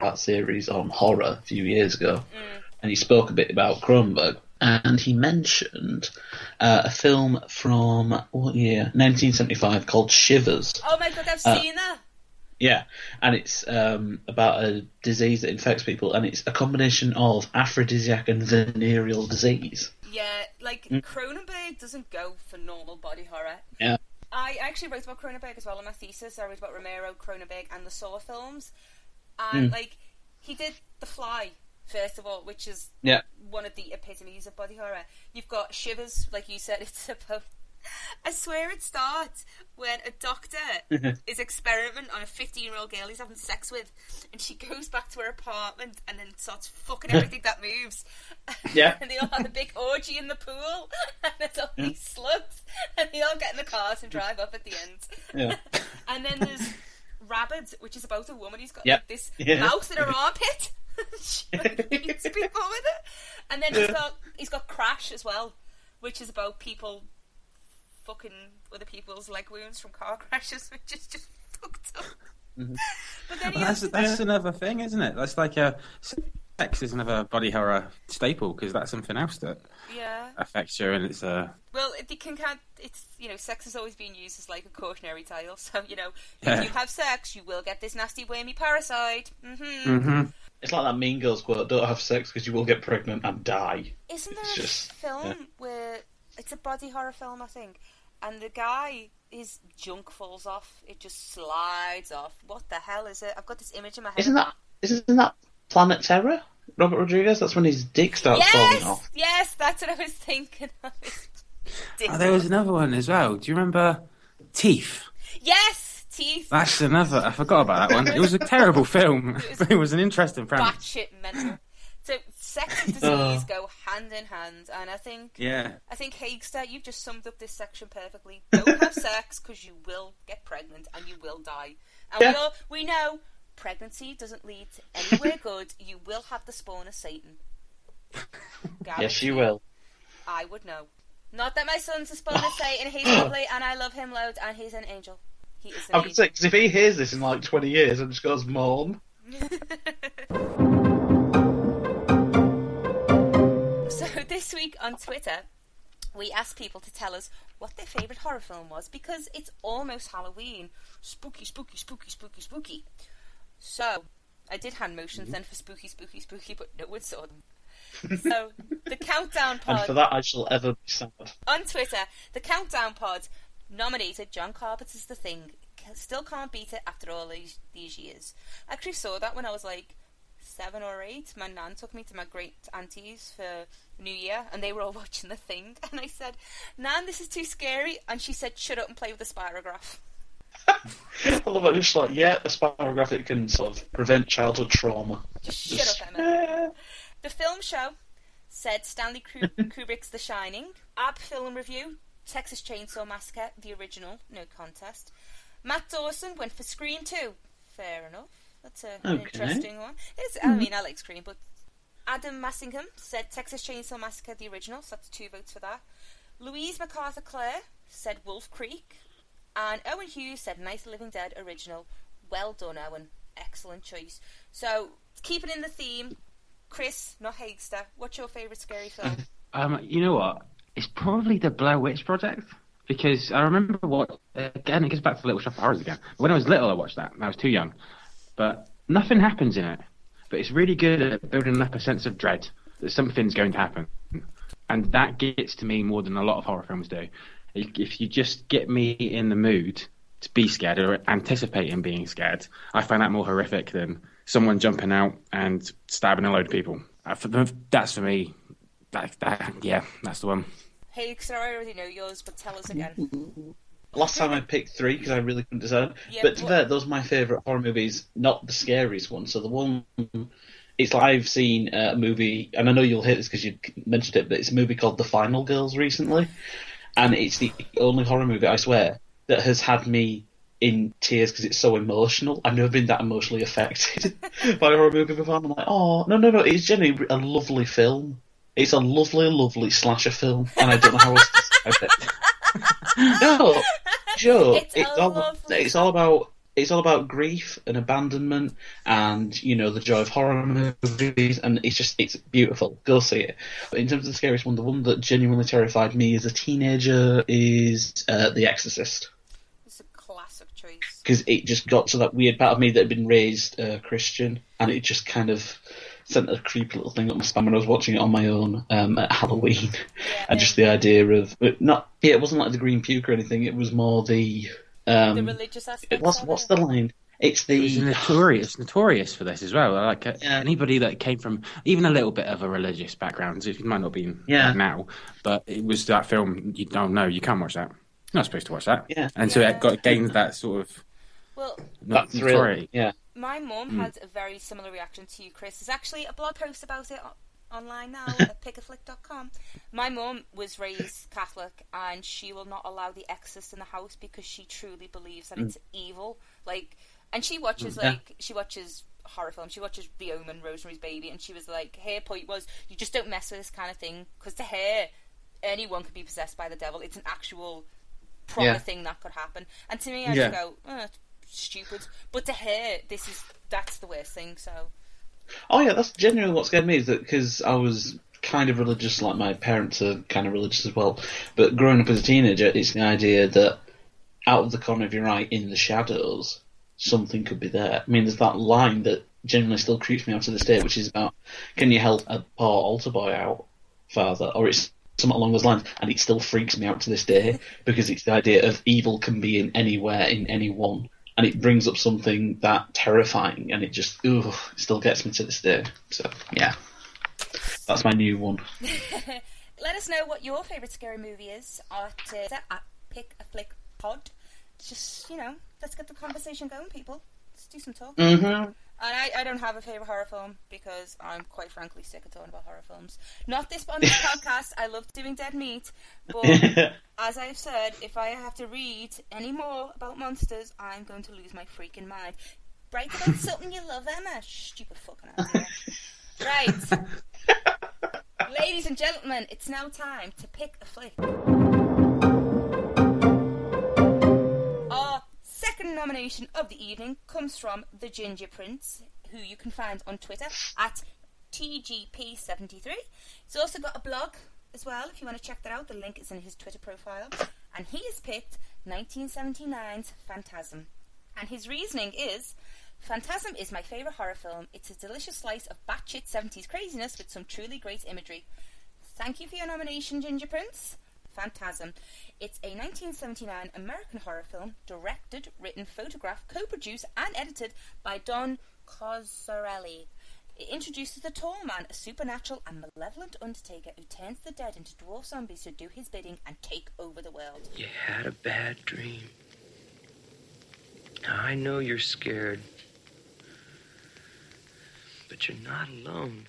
That series on horror a few years ago, and he spoke a bit about Cronenberg, and he mentioned uh, a film from what year? 1975 called Shivers. Oh my god, I've Uh, seen that. Yeah, and it's um, about a disease that infects people, and it's a combination of aphrodisiac and venereal disease. Yeah, like Mm. Cronenberg doesn't go for normal body horror. Yeah. I actually wrote about Cronenberg as well in my thesis. I wrote about Romero, Cronenberg, and the Saw films. And Mm. like, he did The Fly first of all, which is Yeah. one of the epitomes of body horror. You've got Shivers, like you said. It's about. I swear it starts when a doctor is experimenting on a 15 year old girl he's having sex with, and she goes back to her apartment and then starts fucking everything that moves. Yeah. and they all have a big orgy in the pool, and there's all these slugs, and they all get in the cars and drive up at the end. Yeah. And then there's Rabid, which is about a woman who's got Yep. like this Yeah. mouse in her armpit. she like, eats people with it. And then he's got he's got Crash as well, which is about people fucking other people's leg wounds from car crashes, which is just fucked up. Mm-hmm. But then Well, that's that's another thing, isn't it? That's like a sex is another body horror staple because that's something else that yeah. affects you, and it's uh, Well, it, it can can it's you know sex has always been used as like a cautionary tale. So you know Yeah. if you have sex, you will get this nasty wormy parasite. hmm hmm It's like that Mean Girls quote: "Don't have sex because you will get pregnant and die." Isn't there It's a just- film yeah. where it's a body horror film, I think, and the guy his junk falls off, it just slides off. What the hell is it? I've got this image in my head. Isn't that isn't that Planet Terror? Robert Rodriguez. That's when his dick starts falling off. yes, that's what I was thinking. of. oh, there was another one as well. Do you remember Teeth? yes, teeth. That's another. I forgot about that one. It was a terrible film, but it was an interesting premise. batshit mental. So sex and disease Oh. go hand in hand, and I think Yeah. I think Haigster, you've just summed up this section perfectly. Don't have sex because you will get pregnant and you will die. And we all we know pregnancy doesn't lead to anywhere good. You will have the spawn of Satan. Yes, you will. I would know. Not that my son's a spawn of Satan. He's lovely and I love him loads, and he's an angel. He is. I An would say because if he hears this in like twenty years and just goes, "Mom," So this week on Twitter, we asked people to tell us what their favourite horror film was because it's almost Halloween. Spooky, spooky, spooky, spooky, spooky. So I did hand motions then for spooky, spooky, spooky, but no one saw them. So the countdown pod. and for that I shall ever be sad. on Twitter, the countdown pod nominated John Carpenter's The Thing. Still can't beat it after all these, these years. I actually saw that when I was like seven or eight, my nan took me to my great aunties for New Year, and they were all watching the thing. And I said, "Nan, this is too scary," and she said, "Shut up and play with the spirograph." I love it. Just like, yeah, a spirograph it can sort of prevent childhood trauma. Just shut up, Emma. the film show said Stanley Kubrick's The Shining. Ab Film Review, Texas Chainsaw Massacre, the original, no contest. Matt Dawson went for Scream 2. Fair enough. That's a, an interesting one. It's, I mm-hmm. mean, I like Scream, but Adam Massingham said Texas Chainsaw Massacre, the original, so that's two votes for that. Louise MacArthur Clare said Wolf Creek. And Owen Hughes said Nice Living Dead original. Well done, Owen. Excellent choice. So, keeping in the theme, Chris, not Haigster, what's your favourite scary film? Um, you know what? It's probably the Blair Witch Project because I remember what again. It goes back to Little Shop of Horrors again. When I was little, I watched that. I was too young, but nothing happens in it. But it's really good at building up a sense of dread that something's going to happen, and that gets to me more than a lot of horror films do. If if you just get me in the mood to be scared or anticipating being scared, I find that more horrific than someone jumping out and stabbing a load of people. Uh, for- That's for me. That, that, yeah, that's the one. Haigster, I already know yours, but tell us again. Last time I picked three because I really couldn't decide. Yeah, but to be what- fair, those are my favourite horror movies, not the scariest one. So the one, it's like I've seen uh, a movie, and I know you'll hate this because you mentioned it, but it's a movie called The Final Girls recently, and it's the only horror movie I swear that has had me in tears because it's so emotional. I've never been that emotionally affected by a horror movie before. I'm like, oh no, no, no! It's genuinely a lovely film. It's a lovely, lovely slasher film, and I don't know how else to describe it. no, Joe, It's it's, all, it's all about it's all about grief and abandonment, and you know the joy of horror movies, and it's just it's beautiful. Go see it. But in terms of the scariest one, the one that genuinely terrified me as a teenager is uh, The Exorcist It's a classic choice. because it just got to that weird part of me that had been raised uh, Christian, and it just kind of sent a creepy little thing up my spine when I was watching it on my own um, at Halloween, and just the idea of not yeah, it wasn't like the green puke or anything. It was more the um, The religious aspect. what's what's the line? It's It's the notorious, notorious for this as well. Like uh, Yeah. anybody that came from even a little bit of a religious background, it might not be Yeah. like now, but it was that film. You don't know, you can't watch that. You're not supposed to watch that. Yeah. and so Yeah. it got gained that sort of Well, that thrill. notoriety. Yeah, my mum Hmm. had a very similar reaction to you, Chris. There's actually a blog post about it o- online now at pickaflick.com. My mum was raised Catholic and she will not allow the exorcist in the house because she truly believes that it's evil. Like, and she watches Mm, yeah. like she watches horror films. She watches The Omen, Rosemary's Baby, and she was like, her point was, you just don't mess with this kind of thing because to her, anyone could be possessed by the devil. It's an actual proper Yeah. thing that could happen. And to me, I Yeah. just go, oh, stupid. But to her, this is that's the worst thing. So Oh yeah, that's genuinely what scared me is that because I was kind of religious, like my parents are kind of religious as well. But growing up as a teenager, it's the idea that out of the corner of your eye, in the shadows, something could be there. I mean, there's that line that genuinely still creeps me out to this day, which is about, "Can you help a poor altar boy out, Father?" Or it's something along those lines, and it still freaks me out to this day because it's the idea of evil can be in anywhere, in anyone and it brings up something that terrifying, and it just ooh, it still gets me to this day. So yeah, that's my new one. let us know what your favourite scary movie is at, uh, at Pick a Flick Pod. Just you know, let's get the conversation going, people. Let's do some talking. Mm-hmm. And I, I don't have a favourite horror film because I'm quite frankly sick of talking about horror films. Not this on this podcast. I love doing Dead Meat, but as I've said, if I have to read any more about monsters, I'm going to lose my freaking mind. Write about something you love, Emma. Stupid fucking idea. right. Ladies and gentlemen, it's now time to pick a flick. Second nomination of the evening comes from The Ginger Prince, who you can find on Twitter at TGP73. He's also got a blog as well, if you want to check that out. The link is in his Twitter profile. And he has picked 1979's Phantasm. And his reasoning is Phantasm is my favourite horror film. It's a delicious slice of batshit 70s craziness with some truly great imagery. Thank you for your nomination, Ginger Prince. Phantasm. It's a 1979 American horror film directed, written, photographed, co produced, and edited by Don Coscarelli. It introduces the Tall Man, a supernatural and malevolent undertaker who turns the dead into dwarf zombies to do his bidding and take over the world. You had a bad dream. Now, I know you're scared, but you're not alone.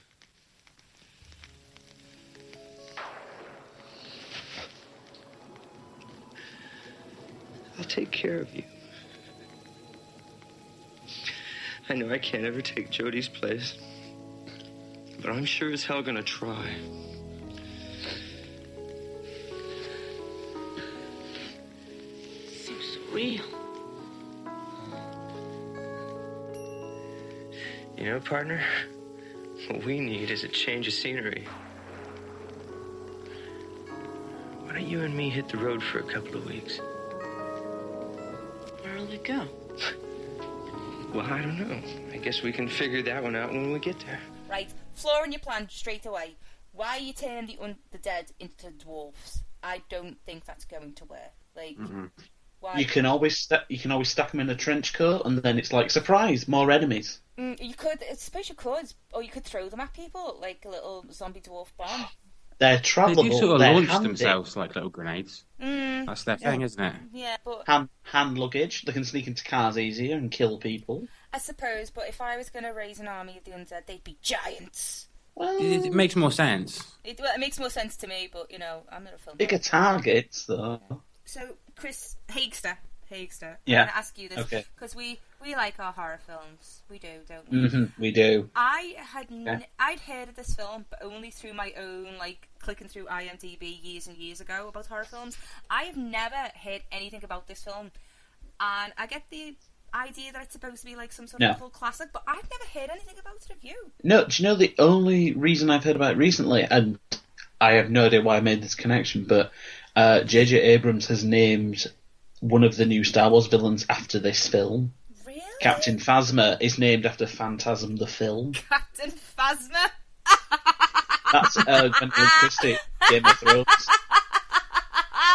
I'll take care of you. I know I can't ever take Jody's place, but I'm sure as hell gonna try. Seems so real. You know, partner, what we need is a change of scenery. Why don't you and me hit the road for a couple of weeks? Where'll it go? Well, I don't know. I guess we can figure that one out when we get there. Right, flooring your plan straight away. Why are you turn the un- the dead into dwarfs? I don't think that's going to work. Like, why? You can always sta- you can always stack them in a trench coat, and then it's like surprise, more enemies. Mm, you could, I suppose you could, or you could throw them at people like a little zombie dwarf bomb. They're travelable. They travelable. do sort of they're launch handy. themselves like little grenades. Mm, That's their Yeah. thing, isn't it? yeah, but Hand, hand luggage. They can sneak into cars easier and kill people. I suppose. But if I was going to raise an army of the undead, they'd be giants. It, it makes more sense. It, well, it makes more sense to me, but you know, I'm not a film. Bigger targets, though. So, Chris Haigster, Haigster, Yeah. I'm going to ask you this Okay. because we we like our horror films. We do, don't we? hmm we do. I had n- Yeah. I'd heard of this film, but only through my own like clicking through IMDb years and years ago about horror films. I have never heard anything about this film, and I get the idea that it's supposed to be like some sort No. of cult classic, but I've never heard anything about it of you. No, do you know the only reason I've heard about it recently, and I have no idea why I made this connection, but uh, J.J. Abrams has named one of the new Star Wars villains after this film. Really, Captain Phasma is named after Phantasm the film. Captain Phasma? That's uh, Gwendoline Christie, Game of Thrones.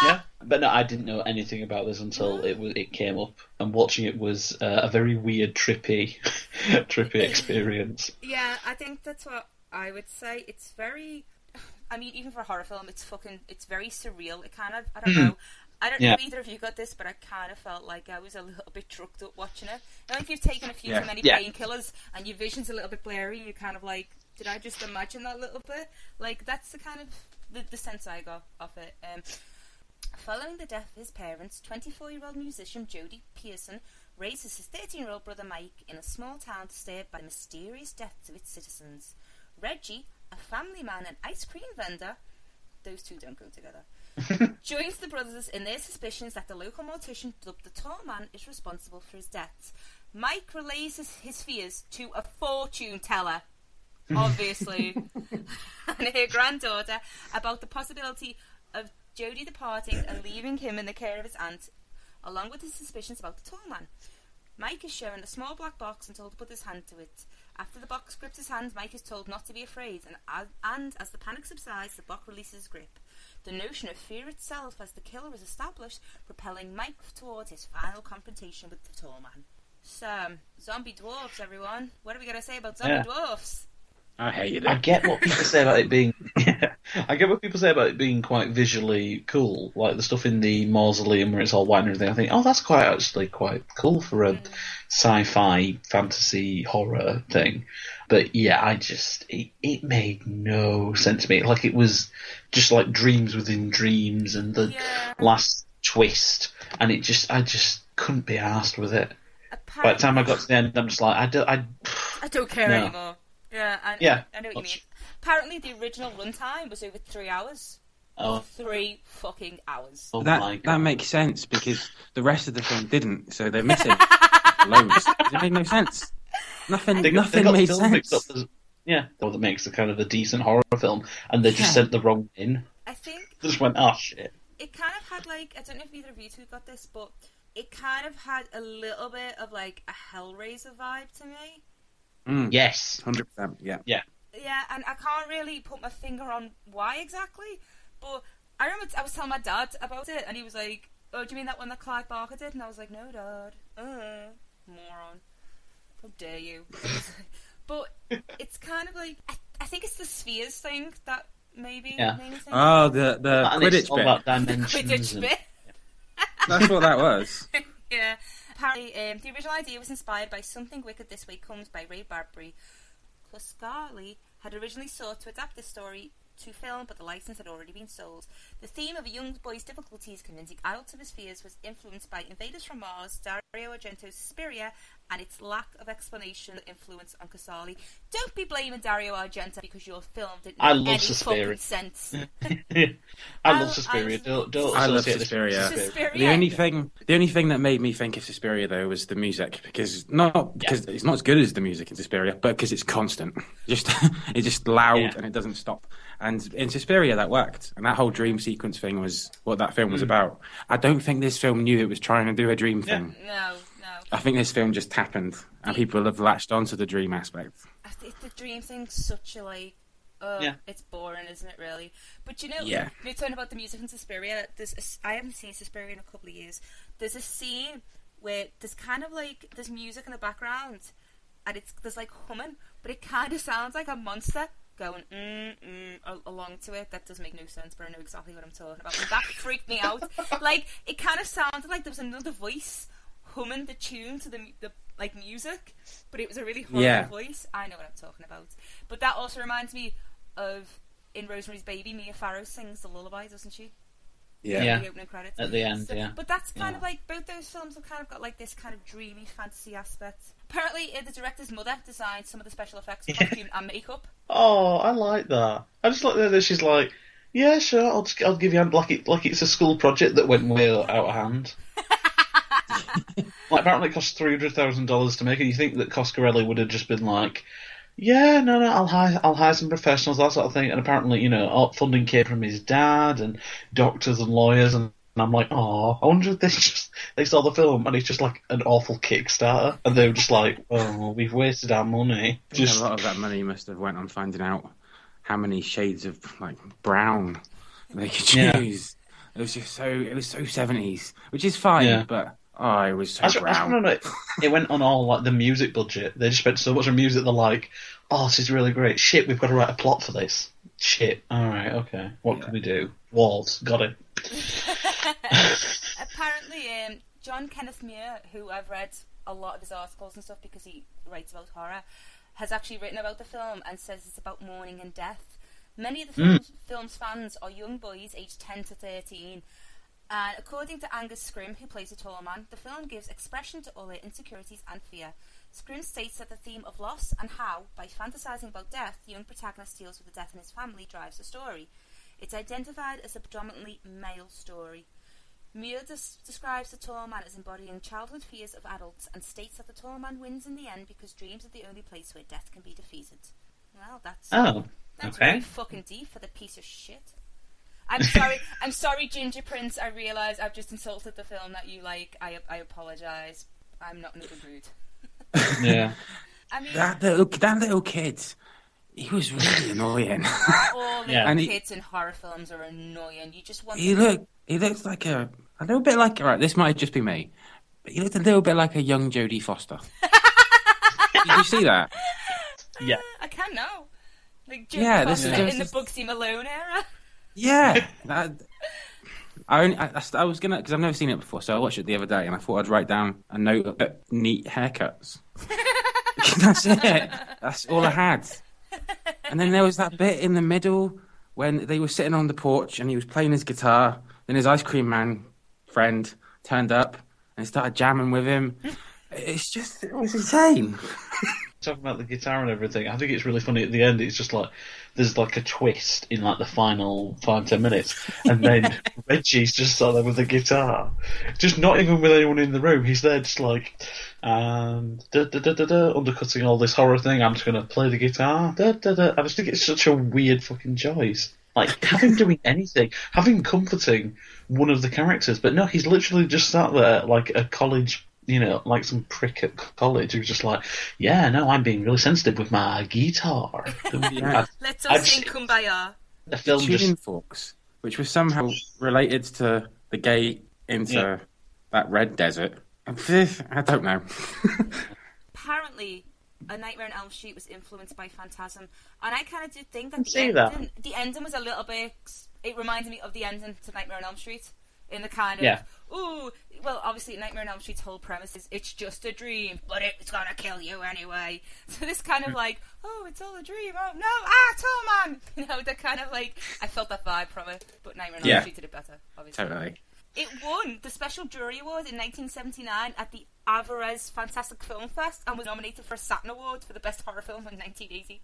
Yeah, but no, I didn't know anything about this until it was it came up, and watching it was uh, a very weird, trippy, trippy experience. Yeah, I think that's what I would say. It's very. I mean, even for a horror film, it's fucking. It's very surreal. It kind of. I don't Mhm. know. I don't know Yeah. if either of you got this, but I kind of felt like I was a little bit drugged up watching it. And if you've taken a few Yeah. too many Yeah. painkillers and your vision's a little bit blurry, you're kind of like, did I just imagine that little bit? Like that's the kind of the, the sense I got of it. Um, Following the death of his parents, 24 year old musician Jody Pearson raises his 13 year old brother Mike in a small town disturbed by the mysterious deaths of its citizens. Reggie, a family man and ice cream vendor, those two don't go together, joins the brothers in their suspicions that the local mortician dubbed the Tall Man is responsible for his deaths. Mike relays his, his fears to a fortune teller, obviously, and her granddaughter about the possibility of Jody departing and leaving him in the care of his aunt, along with his suspicions about the tall man. Mike is shown a small black box and told to put his hand to it. After the box grips his hand, Mike is told not to be afraid, and as, and as the panic subsides, the box releases his grip. The notion of fear itself as the killer is established, propelling Mike towards his final confrontation with the tall man. So, zombie dwarfs, everyone. What are we going to say about zombie Yeah. dwarfs? I hate it. I get what people say about it being. I get what people say about it being quite visually cool, like the stuff in the mausoleum where it's all white and everything. I think, oh, that's quite actually quite cool for a mm. sci-fi fantasy horror thing. But yeah, I just it, it made no sense to me. Like it was just like dreams within dreams, and the last twist, and it just I just couldn't be asked with it. By the time I got to the end, I'm just like, I don't, I, I don't care No. anymore. Yeah, I, Yeah, I know what you mean. Apparently, the original runtime was over three hours. Oh. Three fucking hours. Oh that that makes sense because the rest of the film didn't, so they're missing loads. It made no sense. Nothing. They got- they nothing made sense. up as- yeah, well, that makes a kind of a decent horror film, and they just Yeah. sent the wrong in. I think They just went, oh shit. it kind of had like I don't know if either of you two got this, but it kind of had a little bit of like a Hellraiser vibe to me. Mm. Yes, hundred percent. Yeah. Yeah. Yeah, and I can't really put my finger on why exactly, but I remember I was telling my dad about it, and he was like, "Oh, do you mean that one that Clive Barker did?" And I was like, "No, Dad, uh, moron, how dare you?" but it's kind kind of like I, I think it's the spheres thing that maybe Yeah. made me think. Oh, the the And Quidditch bit. about the dimensions. Quidditch and- bit. That's what that was. yeah. Apparently, um, the original idea was inspired by Something Wicked This Way Comes by Ray Bradbury. Coscarelli had originally sought to adapt this story to film, but the license had already been sold. The theme of a young boy's difficulties convincing adults of his fears was influenced by Invaders from Mars, Dario Argento's Suspiria, and its lack of explanation influence on Coscarelli. Don't be blaming Dario Argento because your film didn't I make love any Suspiria. fucking sense. I I- love Suspiria. I- Don't, don't I love associate this with Suspiria. Suspiria. The only thing, the only thing that made me think of Suspiria though was the music, because not because it's not as good as the music in Suspiria, but because it's constant. Just it's just loud Yeah. and it doesn't stop. And in Suspiria that worked, and that whole dream sequence thing was what that film was Mm. about. I don't think this film knew it was trying to do a dream Yeah. thing. no, no. I think this film just happened, and people have latched onto the dream aspect. The dream thing's such a like. Oh, Yeah. It's boring, isn't it? Really, but you know, Yeah. you're talking about the music in Suspiria. There's, a s I haven't seen Suspiria in a couple of years. There's a scene where there's kind of like there's music in the background, and it's there's like humming, but it kind of sounds like a monster going mm mm along to it. That does make no sense, but I know exactly what I'm talking about. And that freaked me out. like it kind of sounded like there was another voice humming the tune to the the like music, but it was a really horrible Yeah. voice. I know what I'm talking about. But that also reminds me of in Rosemary's Baby, Mia Farrow sings the lullaby, doesn't she? Yeah. Yeah. The opening credits At the end, So- yeah. But that's kind Yeah. of like both those films have kind of got like this kind of dreamy fantasy aspect. Apparently, uh, the director's mother designed some of the special effects, costume, and makeup. Oh, I like that. I just like that she's like, yeah, sure, I'll just, I'll give you like it like it's a school project that went way out of hand. like apparently it cost three hundred thousand dollars to make, it. you think that Coscarelli would have just been like, yeah, no, no, I'll hire I'll hire some professionals, that sort of thing. And apparently, you know, all funding came from his dad and doctors and lawyers, and, and I'm like, oh, I wonder if they just they saw the film and it's just like an awful Kickstarter, and they were just like, oh, we've wasted our money. Just a lot of that money must have went on finding out how many shades of like brown they could Yeah. choose. It was just so it was so seventies, which is fine, Yeah. but oh, it was so I just, I just brown. remember it, it went on all like the music budget. They just spent so much on music. They're like, "Oh, this is really great. Shit, we've got to write a plot for this. Shit. All right, okay. What can we do? Walls. Got it. Apparently, um, John Kenneth Muir, who I've read a lot of his articles and stuff because he writes about horror, has actually written about the film and says it's about mourning and death. Many of the film's, film's fans are young boys aged 10 to 13. And according to Angus Scrimm, who plays the tall man, the film gives expression to all their insecurities and fear. Scrimm states that the theme of loss and how, by fantasizing about death, the young protagonist deals with the death in his family drives the story. It's identified as a predominantly male story. Muir des- describes the tall man as embodying childhood fears of adults and states that the tall man wins in the end because dreams are the only place where death can be defeated. Well, that's Oh, that's okay. really fucking deep for the piece of shit. I'm sorry. I'm sorry, Ginger Prince. I realise I've just insulted the film that you like. I I apologise. I'm not in a good mood. Yeah. I mean, That little that little kid, he was really annoying. all little Yeah. And he- kids in horror films are annoying. You just want he them to- looked he looked like a a little bit like right. This might just be me, but he looked a little bit like a young Jodie Foster. Did you see that? Yeah. I can now. Like Jodie Yeah, this Foster is- in the Bugsy Malone era. Yeah, that. I, only, I, I was gonna because I've never seen it before, so I watched it the other day and I thought I'd write down a note of uh, neat haircuts. That's it. That's all I had. And then there was that bit in the middle when they were sitting on the porch and he was playing his guitar. Then his ice cream man friend turned up and started jamming with him. It's just it was insane. Talking about the guitar and everything, I think it's really funny at the end. It's just like there's like a twist in like the final five ten minutes, and then Reggie's just sat there with the guitar, just not even with anyone in the room. He's there just like, and da, da, da, da, da, undercutting all this horror thing. I'm just gonna play the guitar. Da, da, da. I just think it's such a weird fucking choice. Like have him doing anything, have him comforting one of the characters, but no, he's literally just sat there like a college you know, like some prick at college who's just like, yeah, no, I'm being really sensitive with my guitar. Yeah. Let's I'd all sing Kumbaya. the film tuning just forks, which was somehow related to the gate into Yeah. that red desert. I don't know. Apparently, A Nightmare on Elm Street was influenced by Phantasm, and I kind of did think that the see that. ending, the ending was a little bit. It reminded me of the ending to Nightmare on Elm Street, in the kind of Yeah. ooh. Well, obviously, Nightmare on Elm Street's whole premise is it's just a dream, but it's gonna kill you anyway. So this kind of like, oh, it's all a dream. Oh no, ah, tall man. You know, the kind of like I felt that vibe from it, but Nightmare on Yeah. Elm Street did it better, obviously. Totally. It won the Special Jury Award in 1979 at the Avoriaz Fantastic Film Fest and was nominated for a Saturn Award for the Best Horror Film in 1980.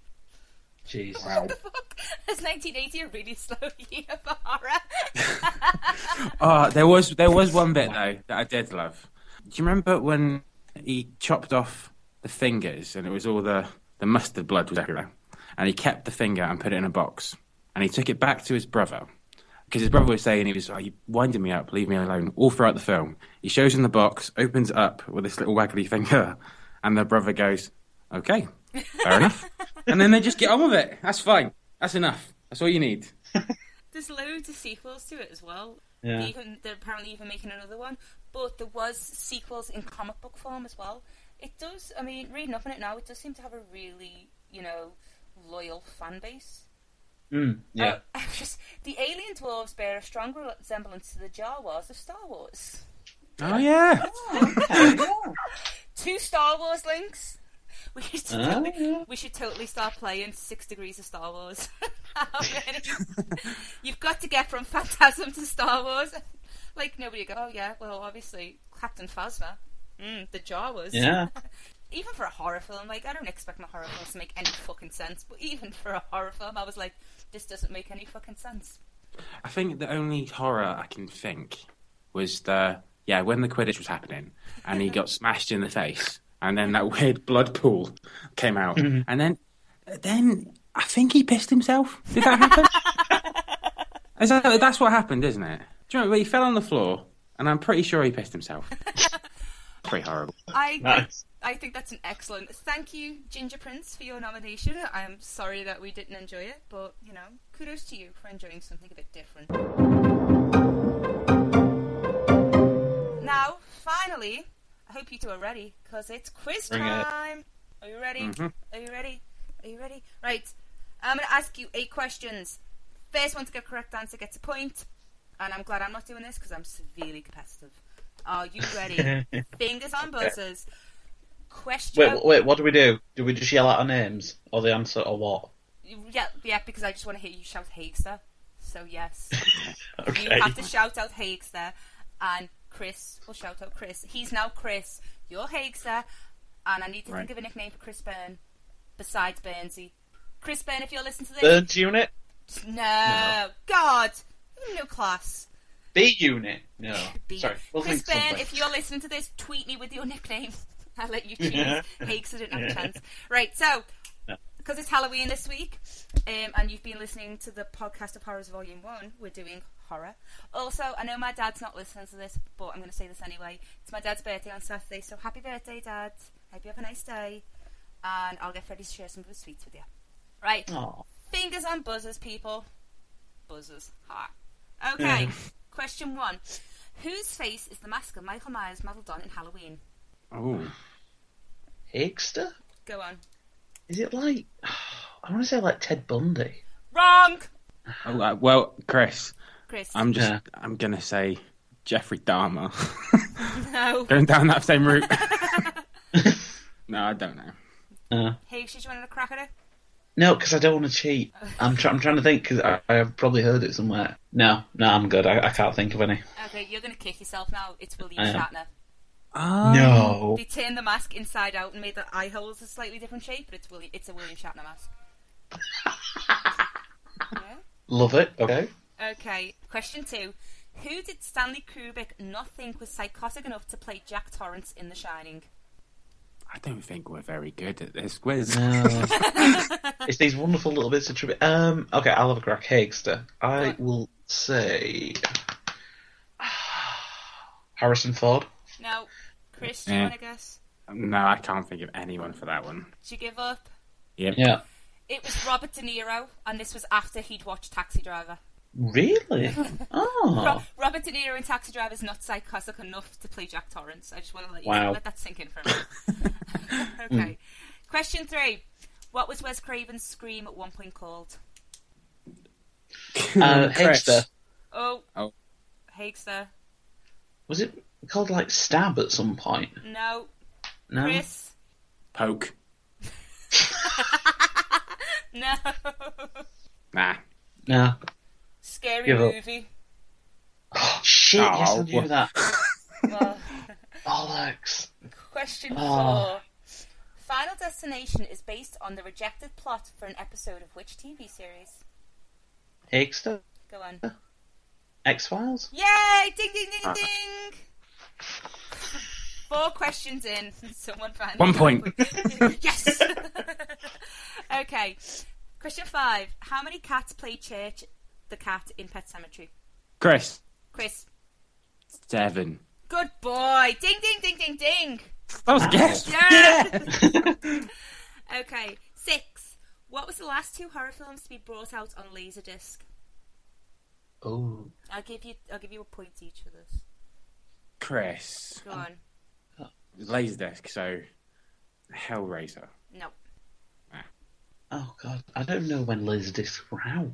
Jeez. What the fuck? Is 1980 a really slow year for horror? Oh, there was there was one bit though that I did love. Do you remember when he chopped off the fingers and it was all the the mustard blood was everywhere, and he kept the finger and put it in a box, and he took it back to his brother because his brother was saying he was, "Oh, you winding me up, leave me alone." All throughout the film, he shows him the box, opens it up with this little waggly finger, and the brother goes, "Okay, fair enough," and then they just get on with it. That's fine. That's enough. That's all you need. There's loads of sequels to it as well. Yeah. Even they're apparently even making another one, but there was sequels in comic book form as well. It does. I mean, reading up on it now, it does seem to have a really, you know, loyal fan base. Mm, yeah. Uh, just, the alien dwarves bear a strong resemblance to the Jawas of Star Wars. Oh yeah. Two Star Wars links. We should, Oh, totally, yeah. we should totally start playing Six Degrees of Star Wars. You've got to get from Phantasm to Star Wars. Like nobody go, oh yeah, well obviously Captain Phasma, mm, the Jawas. Yeah. even for a horror film, like I don't expect my horror films to make any fucking sense, but even for a horror film, I was like, this doesn't make any fucking sense. I think the only horror I can think was the yeah when the Quidditch was happening and he got smashed in the face and then that weird blood pool came out mm-hmm. and then then I think he pissed himself. Did that happen? Is that, that's what happened, isn't it? Do you remember he fell on the floor and I'm pretty sure he pissed himself. Pretty horrible. I Nice. I think that's an excellent. Thank you, Ginger Prince, for your nomination. I'm sorry that we didn't enjoy it, but you know, kudos to you for enjoying something a bit different. Now, finally, I hope you two are ready because it's quiz Bring it. time. Are you ready? Mhm. Are you ready? Are you ready? Right. I'm going to ask you eight questions. First one to get a correct answer gets a point. point, and I'm glad I'm not doing this because I'm severely competitive. Are you ready? Fingers on buzzers. Question. Wait, wait, what do we do? Do we just yell out our names? Or the answer, or what? Yeah, yeah, because I just want to hear you shout Haigster. So yes, Okay. you have to shout out Haigster, and Chris We'll shout out Chris. He's now Chris. You're Haigster, and I need to Right. think of a nickname for Chris Byrne besides Burnsy. Chris Byrne, if you're listening to this, Burns unit? no, God, no class. B unit? No. B. Sorry. We'll Chris think Byrne, something. if you're listening to this, tweet me with your nickname. I'll let you choose. Yeah. Haigster didn't have a Yeah. chance. Right, so because it's Halloween this week, um, and you've been listening to the podcast of Horrors Volume One, we're doing horror. Also, I know my dad's not listening to this, but I'm going to say this anyway. It's my dad's birthday on Saturday, so happy birthday, Dad! Hope you have a nice day, and I'll get ready to share some of the sweets with you. Right, Aw. fingers on buzzers, people. Buzzers. Ha. Okay. Yeah. Question one: Whose face is the mask of Michael Myers modelled on in Halloween? Oh. Higster? Go on. Is it like. I want to say like Ted Bundy. Wrong, oh uh, well, Chris, Chris. I'm just Yeah. I'm gonna say Jeffrey Dahmer. no. Going down that same route. no, I don't know. Uh, Hey, should you want to crack at it? no, because I don't want to cheat. I'm, try- I'm trying to think because I- I've probably heard it somewhere. No, no, I'm good. I, I can't think of any. Okay, you're going to kick yourself now. It's William Shatner. Oh. No. They turned the mask inside out and made the eye holes a slightly different shape, but it's William. It's a William Shatner mask. yeah. Love it. Okay. Okay. Question two: Who did Stanley Kubrick not think was psychotic enough to play Jack Torrance in The Shining? I don't think we're very good at this quiz. No. it's these wonderful little bits of trivia. Um, okay, I'll have a crack. Haigster. I will say Harrison Ford. No. Chris, do you want to guess? no, I can't think of anyone for that one. Did you give up? Yep. Yeah. It was Robert De Niro, and this was after he'd watched Taxi Driver. Really? Oh. Ro- Robert De Niro in Taxi Driver is not psychotic enough to play Jack Torrance. I just want to let you Wow. let that sink in for a minute. okay. Question three. What was Wes Craven's scream at one point called? Uh, Haigster. Oh. Oh. Haigster. Was it called like stab at some point? No. No. Chris. Poke. No. Nah. No. Scary Give up. movie. Oh shit! yes, I Oh, knew what- that. Well, Bollocks. question Oh. four. Final Destination is based on the rejected plot for an episode of which TV series? Haigster. Go on. X Files. Yay! Ding ding ding ah. ding! Four questions in. Someone finally. One point. yes! okay. Question five. How many cats play Church the cat in Pet Sematary? Chris. Chris. Seven. Good boy! Ding ding ding ding ding! That was a guess. Yeah! okay. Six. What was the last two horror films to be brought out on Laserdisc? Oh. I'll give you I'll give you a point each for this. Chris. Go on. Uh, Laserdisc, so Hellraiser. No. Ah. Oh god, I don't know when Laserdisc were out.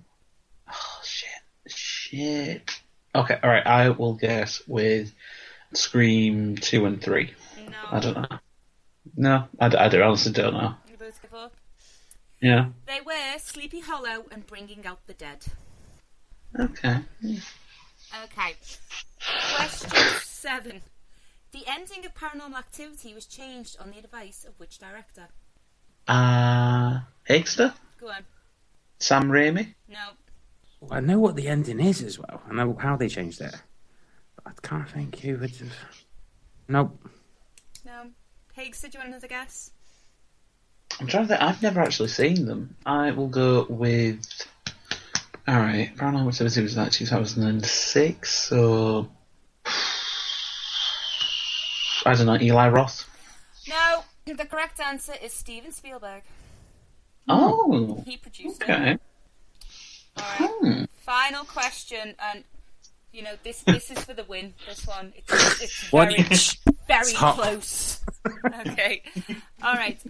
Oh shit, shit. Okay, all right. I will guess with Scream two and three. No. I don't know. No, I, don't, honestly don't know. You both give up. Yeah. They were Sleepy Hollow and Bringing Out the Dead. Okay. Okay. Question seven. The ending of Paranormal Activity was changed on the advice of which director? Uh, Haigster, Go on. Sam Raimi. No. I know what the ending is as well. I know how they changed it. But I can't think who would have. Nope. No. Higgs, did you want another guess? I'm trying to think. I've never actually seen them. I will go with. All right, Paranormal Activity was that 2006, so I don't know. Eli Roth. No. The correct answer is Steven Spielberg. Oh, He produced okay. it. Alright. Hmm. Final question, and you know this this is for the win. This one, it's, it's One very each. very Top. close. okay. All right.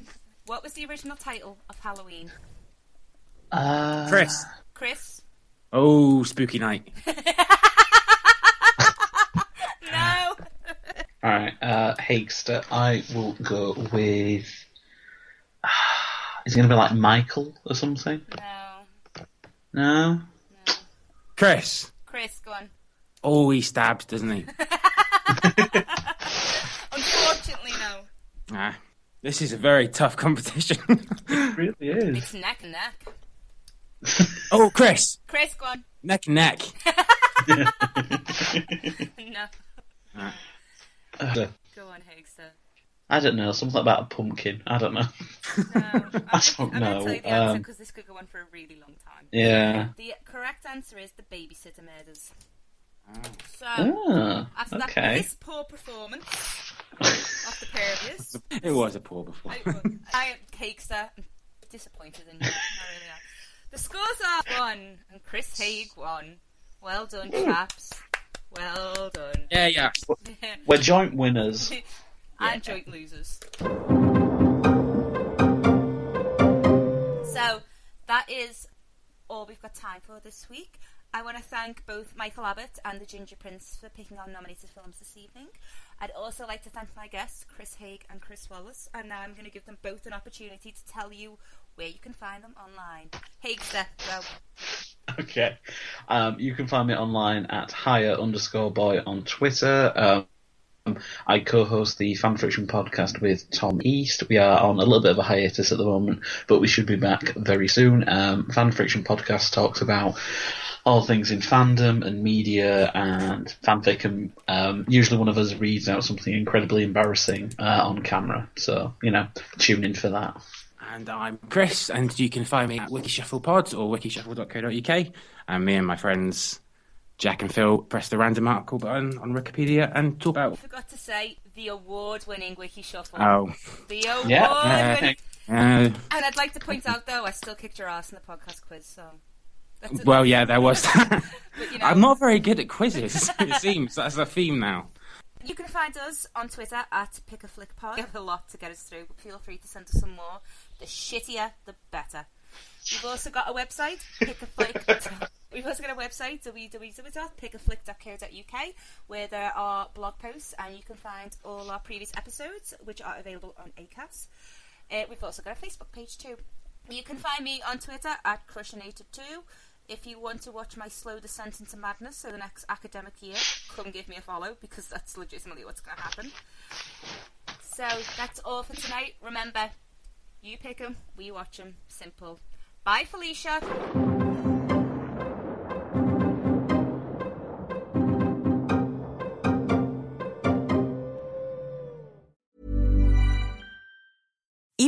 What was the original title of Halloween? Uh, Chris. Chris. Oh, Spooky Night. No. All right, uh, Haigster. I will go with. Is it going to be like Michael or something? No. No. Chris. Chris, go on. Oh, he stabs, doesn't he? Unfortunately, no. ah, this is a very tough competition. It really is. It's neck and neck. oh, Chris. Chris, go on. Neck and neck. No. Uh, Go on, Haigster. I don't know. Something about a pumpkin. I don't know. No. I don't I'm going to know. tell you the answer Um, because this could go on for a really long time. yeah. The correct answer is the babysitter murders. So, Ah, after that okay. piss poor performance of the pair of yous, It was a poor performance. I, I am Cakester. I'm disappointed in you. I really am. The scores are one, and Chris Haig won. Well done, chaps. Well done. yeah, yeah. We're joint winners. And joint losers. So that is all we've got time for this week. I want to thank both Michael Abbott and the Ginger Prince for picking our nominated films this evening. I'd also like to thank my guests, Chris Haig and Chris Wallace, and now I'm going to give them both an opportunity to tell you where you can find them online. Haigster, go. Okay. Um, you can find me online at higher underscore boy on Twitter. Um, I co-host the Fan Friction podcast with Tom East. We are on a little bit of a hiatus at the moment, but we should be back very soon. Um, Fan podcast talks about all things in fandom and media and fanfic, and um, usually one of us reads out something incredibly embarrassing uh, on camera. So you know, tune in for that. And I'm Chris, and you can find me at WikiShufflePod or wikishuffle.co.uk. And me and my friends Jack and Phil press the random article button on Wikipedia and talk about. I about. forgot to say the award-winning Wiki Shuffle. Oh, The award-winning. Yeah. uh, And I'd like to point out, though, I still kicked your ass in the podcast quiz, so. That's well, yeah, there was that. But, you know, I'm not very good at quizzes. It seems that's a theme now. You can find us on Twitter at PickAFlickPod. We have a lot to get us through, but feel free to send us some more. The shittier, the better. We've also got a website, PickAFlick. We've also got a website, www.pickaflick.co.uk, where there are blog posts and you can find all our previous episodes, which are available on ACAST. Uh, we've also got a Facebook page too. You can find me on Twitter at Crushinated2. If you want to watch my slow descent into madness for the next academic year, come give me a follow because that's legitimately what's going to happen. So that's all for tonight. Remember, you pick 'em, we watch 'em. Simple. Bye, Felicia.